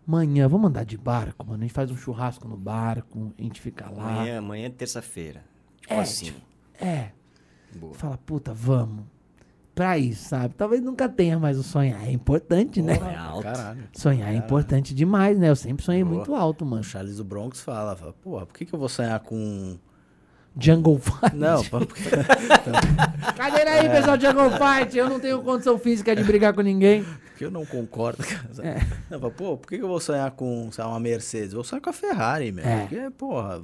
amanhã vamos andar de barco, mano. A gente faz um churrasco no barco, a gente fica lá. Amanhã, amanhã é terça-feira. Tipo É, assim. tipo, É. Boa. Fala, puta, vamos. Pra isso, sabe? Talvez nunca tenha, mas o sonhar é importante, né? É alto. Caralho. Sonhar é importante demais, né? Eu sempre sonhei Boa. muito alto, O mano. Charles do Bronx fala, fala porra, por que, que eu vou sonhar com. Jungle Fight. Não, porque- Cadeira aí, pessoal, Jungle Fight. Eu não tenho condição física de brigar com ninguém. porque eu não concordo. cara. É. Não, pô, por que, que eu vou sonhar com sei lá, uma Mercedes? Eu vou sonhar com a Ferrari, meu. É. Porque, porra,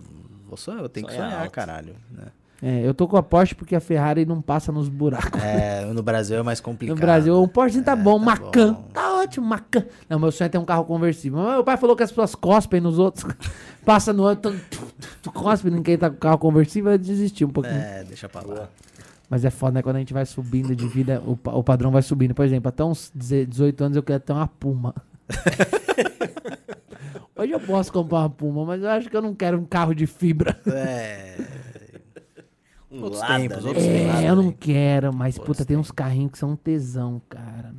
vou sonhar, eu tenho que Sonhar sonhar, alto. caralho. né? É, eu tô com a Porsche porque a Ferrari não passa nos buracos. É, no Brasil é mais complicado. No Brasil, o Porsche tá bom, tá Macan. bom. Tá ótimo, Macan. Não, meu sonho é ter um carro conversível. Mas meu pai falou que as pessoas cospem nos outros. Passa no outro, tu, cospe em quem tá com carro conversível, eu desisti um pouquinho. É, deixa pra lá. Mas é foda, né? Quando a gente vai subindo de vida, o, o padrão vai subindo. Por exemplo, até uns 18 anos eu quero ter uma Puma. Hoje eu posso comprar uma Puma, mas eu acho que eu não quero um carro de fibra. É. Um Outros Lada, tempos, outros tempos. É, eu não quero, mas Putz, puta, tem uns carrinhos que são um tesão, cara.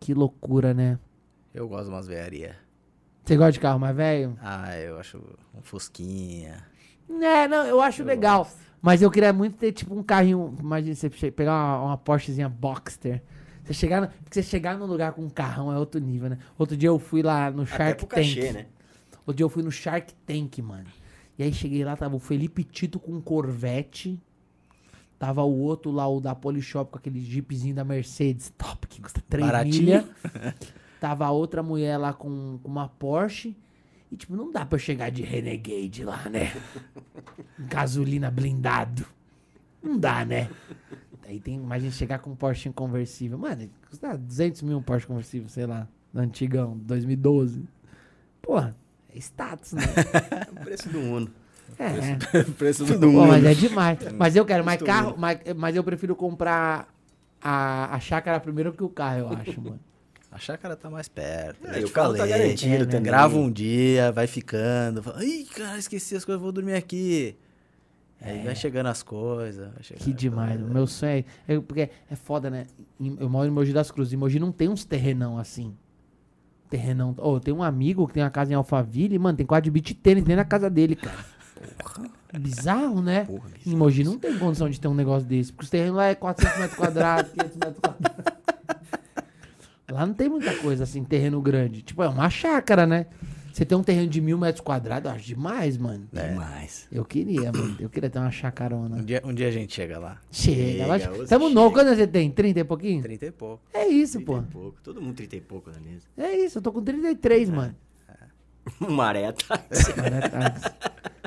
Que loucura, né? Eu gosto de umas vearia. Você gosta de carro mais velho? Ah, eu acho um Fusquinha. É, não, eu acho legal. Mas eu queria muito ter, tipo, um carrinho. Imagina você pegar uma, uma Porschezinha Boxster. Você chegar, no, porque você chegar num lugar com um carrão é outro nível, né? Outro dia eu fui lá no Até Shark pro Tank. cachê, né? Outro dia eu fui no Shark Tank, mano. E aí cheguei lá, tava o Felipe Tito com um Corvette. Tava o outro lá, o da Polishop, com aquele jeepzinho da Mercedes, top, que custa 3 Baratinho. milha. Tava a outra mulher lá com, com uma Porsche. E, tipo, não dá pra eu chegar de Renegade lá, né? Gasolina blindado. Não dá, né? Aí tem, imagina chegar com um Porsche conversível. Mano, custa 200 mil um Porsche conversível, sei lá, antigão, 2012. Porra, é status, né? O preço do Uno. É. Preço do mundo. mas é demais. Mas eu quero mais carro, mas, mas eu prefiro comprar a, a chácara primeiro que o carro, eu acho, mano. A chácara tá mais perto. É, eu e te o carro tá falei. garantido É, né? Grava um dia, vai ficando. Fala, Ih, cara, esqueci as coisas, vou dormir aqui. Aí vai chegando as coisas. vai chegando Que demais. O meu sonho é, é- Porque é foda, né? Eu moro em Mogi das Cruzes. Em Mogi não tem uns terrenão assim. Terrenão. Ô, tem um amigo que tem uma casa em Alphaville, mano, tem quadro de beat tênis dentro da casa dele, cara. Bizarro, né? Porra, Em Mogi não tem condição de ter um negócio desse. Porque os terrenos lá é 400 metros quadrados, 500 metros quadrados. Lá não tem muita coisa assim, terreno grande. Tipo, é uma chácara, né? Você tem um terreno de mil metros quadrados, eu acho demais, mano. Demais. Eu queria, mano. Eu queria ter uma chacarona. Um dia, um dia a gente chega lá. Chega, Chega, vai. você Tamo chega. novo. Quanto você tem? 30 e pouquinho? 30 e pouco. É isso, 30 pô. e pouco. Todo mundo 30 e pouco na mesa. É isso, eu tô com 33, mano. O maré tá. Agora é tarde.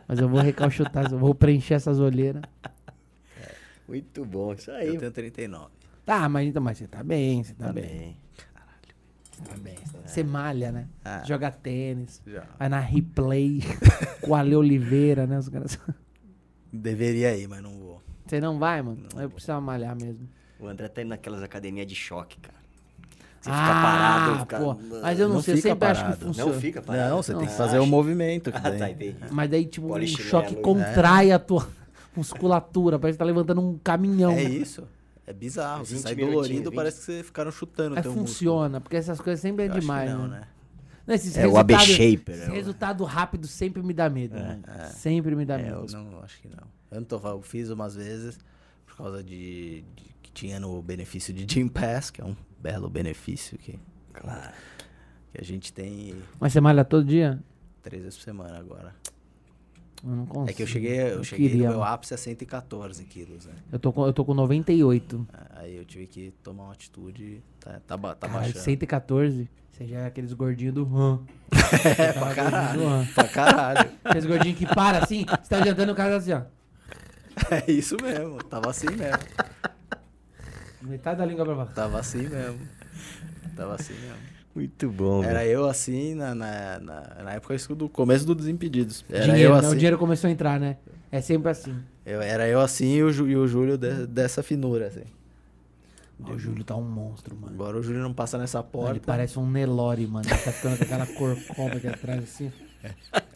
Mas eu vou recalchutar, eu vou preencher essas olheiras. Muito bom, isso Eu aí. tenho 39. Tá, mas então, mas você tá bem, você tá, Tá bem. bem. Você tá bem. Você malha, né? Ah. Joga tênis. Já. Vai na replay com o Ale Oliveira, né? Os caras... Deveria ir, mas não vou. Você não vai, mano? eu preciso malhar mesmo. O André tá indo naquelas academias de choque, cara. Você ah, fica parado, fica... pô. Mas eu não, Não sei, sempre acho que parado. Não funciona. Não fica parado. Não, você tem que fazer o acho- movimento. Que Ah, tá, daí- entendi. Mas daí, tipo, um Polichinelo, choque né? contrai a tua musculatura. Parece que tá levantando um caminhão. É isso. É bizarro. Você 20 sai dolorido, 20. parece que você ficaram chutando teu funciona, porque essas coisas sempre é. Eu acho que demais, não, né? né? Não, esses É o AB Shaper. Esse é o- resultado rápido sempre me dá medo, mano. Sempre me dá É, medo. eu não, acho que não. Eu não tô falando, eu fiz umas vezes por causa de, de- que tinha no benefício de Gym Pass, que é um belo benefício que, Claro. que a gente tem Mas você malha todo dia? três vezes por semana agora. Eu não consigo. É que eu cheguei, eu Eu cheguei queria, no meu ápice a 114 quilos, né? Eu tô, com, eu tô com 98. Aí eu tive que tomar uma atitude, tá, tá, tá Caralho, baixando. 114. Você já é aqueles gordinhos do RAM. É, pra caralho, pra caralho. Aqueles gordinhos que para assim, você tá jantando o cara assim, ó. É isso mesmo, tava assim mesmo. Metade da língua pra baixo. Tava assim mesmo. Tava assim mesmo. Muito bom, Era eu assim na, na, na, na época do começo do Desimpedidos. Era dinheiro, eu né? O assim. dinheiro começou a entrar, né? É sempre assim. Eu, era eu assim e o, Ju- e o Júlio de- dessa finura, assim. Ó, o Júlio tá um monstro, mano. Agora o Júlio não passa nessa Ele porta. parece um Nelore, mano. Ele tá ficando com aquela cor comba aqui atrás, assim.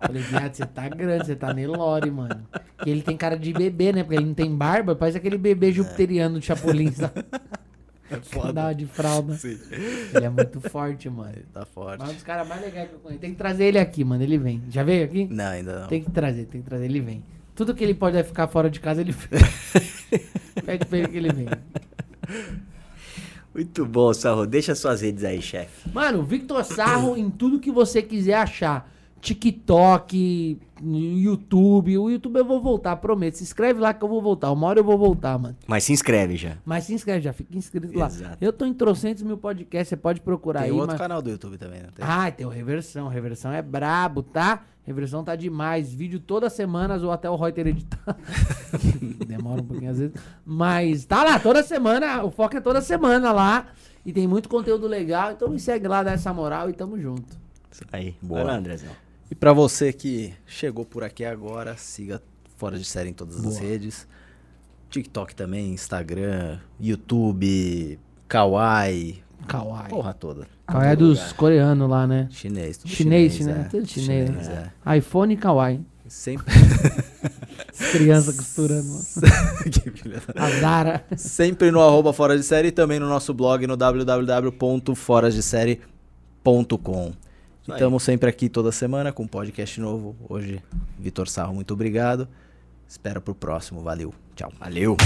Falei, viado, você tá grande, você tá Nelore, mano. E ele tem cara de bebê, né? Porque ele não tem barba, parece aquele bebê jupiteriano de Chapolin, sabe? É foda. De fralda. Sim. Ele é muito forte, mano. Ele tá forte. Mas um dos caras mais legais que eu conheço. Tem que trazer ele aqui, mano. Ele vem. Já veio aqui? Não, ainda não. Tem que trazer, tem que trazer. Ele vem. Tudo que ele pode ficar fora de casa, ele. Pede pra ele que ele vem. Muito bom, Sarro. Deixa suas redes aí, chefe. Mano, Victor Sarro em tudo que você quiser achar. TikTok, YouTube. O YouTube eu vou voltar, prometo. Se inscreve lá que eu vou voltar. Uma hora eu vou voltar, mano. Mas se inscreve já. Mas se inscreve já, fica inscrito lá. Exato. Eu tô em trocentos mil podcasts, você pode procurar Tem aí. outro mas... canal do YouTube também, tem? Ah, tem o Reversão. Reversão é brabo, tá? Reversão tá demais. Vídeo toda semana, ou até o Reuter editar. Demora um pouquinho às vezes. Mas tá lá, toda semana. O foco é toda semana lá. E tem muito conteúdo legal. Então me segue lá, dá essa moral e tamo junto. Isso aí. Boa. Vai lá, Andrezão. E pra você que chegou por aqui agora, siga Fora de Série em todas as Boa. redes. TikTok também, Instagram, YouTube, Kawaii, Kawaii. porra toda. Kawaii é dos coreanos lá, né? Chinês, Chinês, chinês, né? é. Tudo chinês. é. iPhone e Kawaii. Sempre... As crianças costurando. Que filha da- A Zara. Sempre no arroba Fora de Série e também no nosso blog no www.forasdesérie.com. E aí. estamos sempre aqui toda semana com um podcast novo. Hoje, Vitor Sarro, muito obrigado. Espero pro próximo. Valeu. Tchau. Valeu.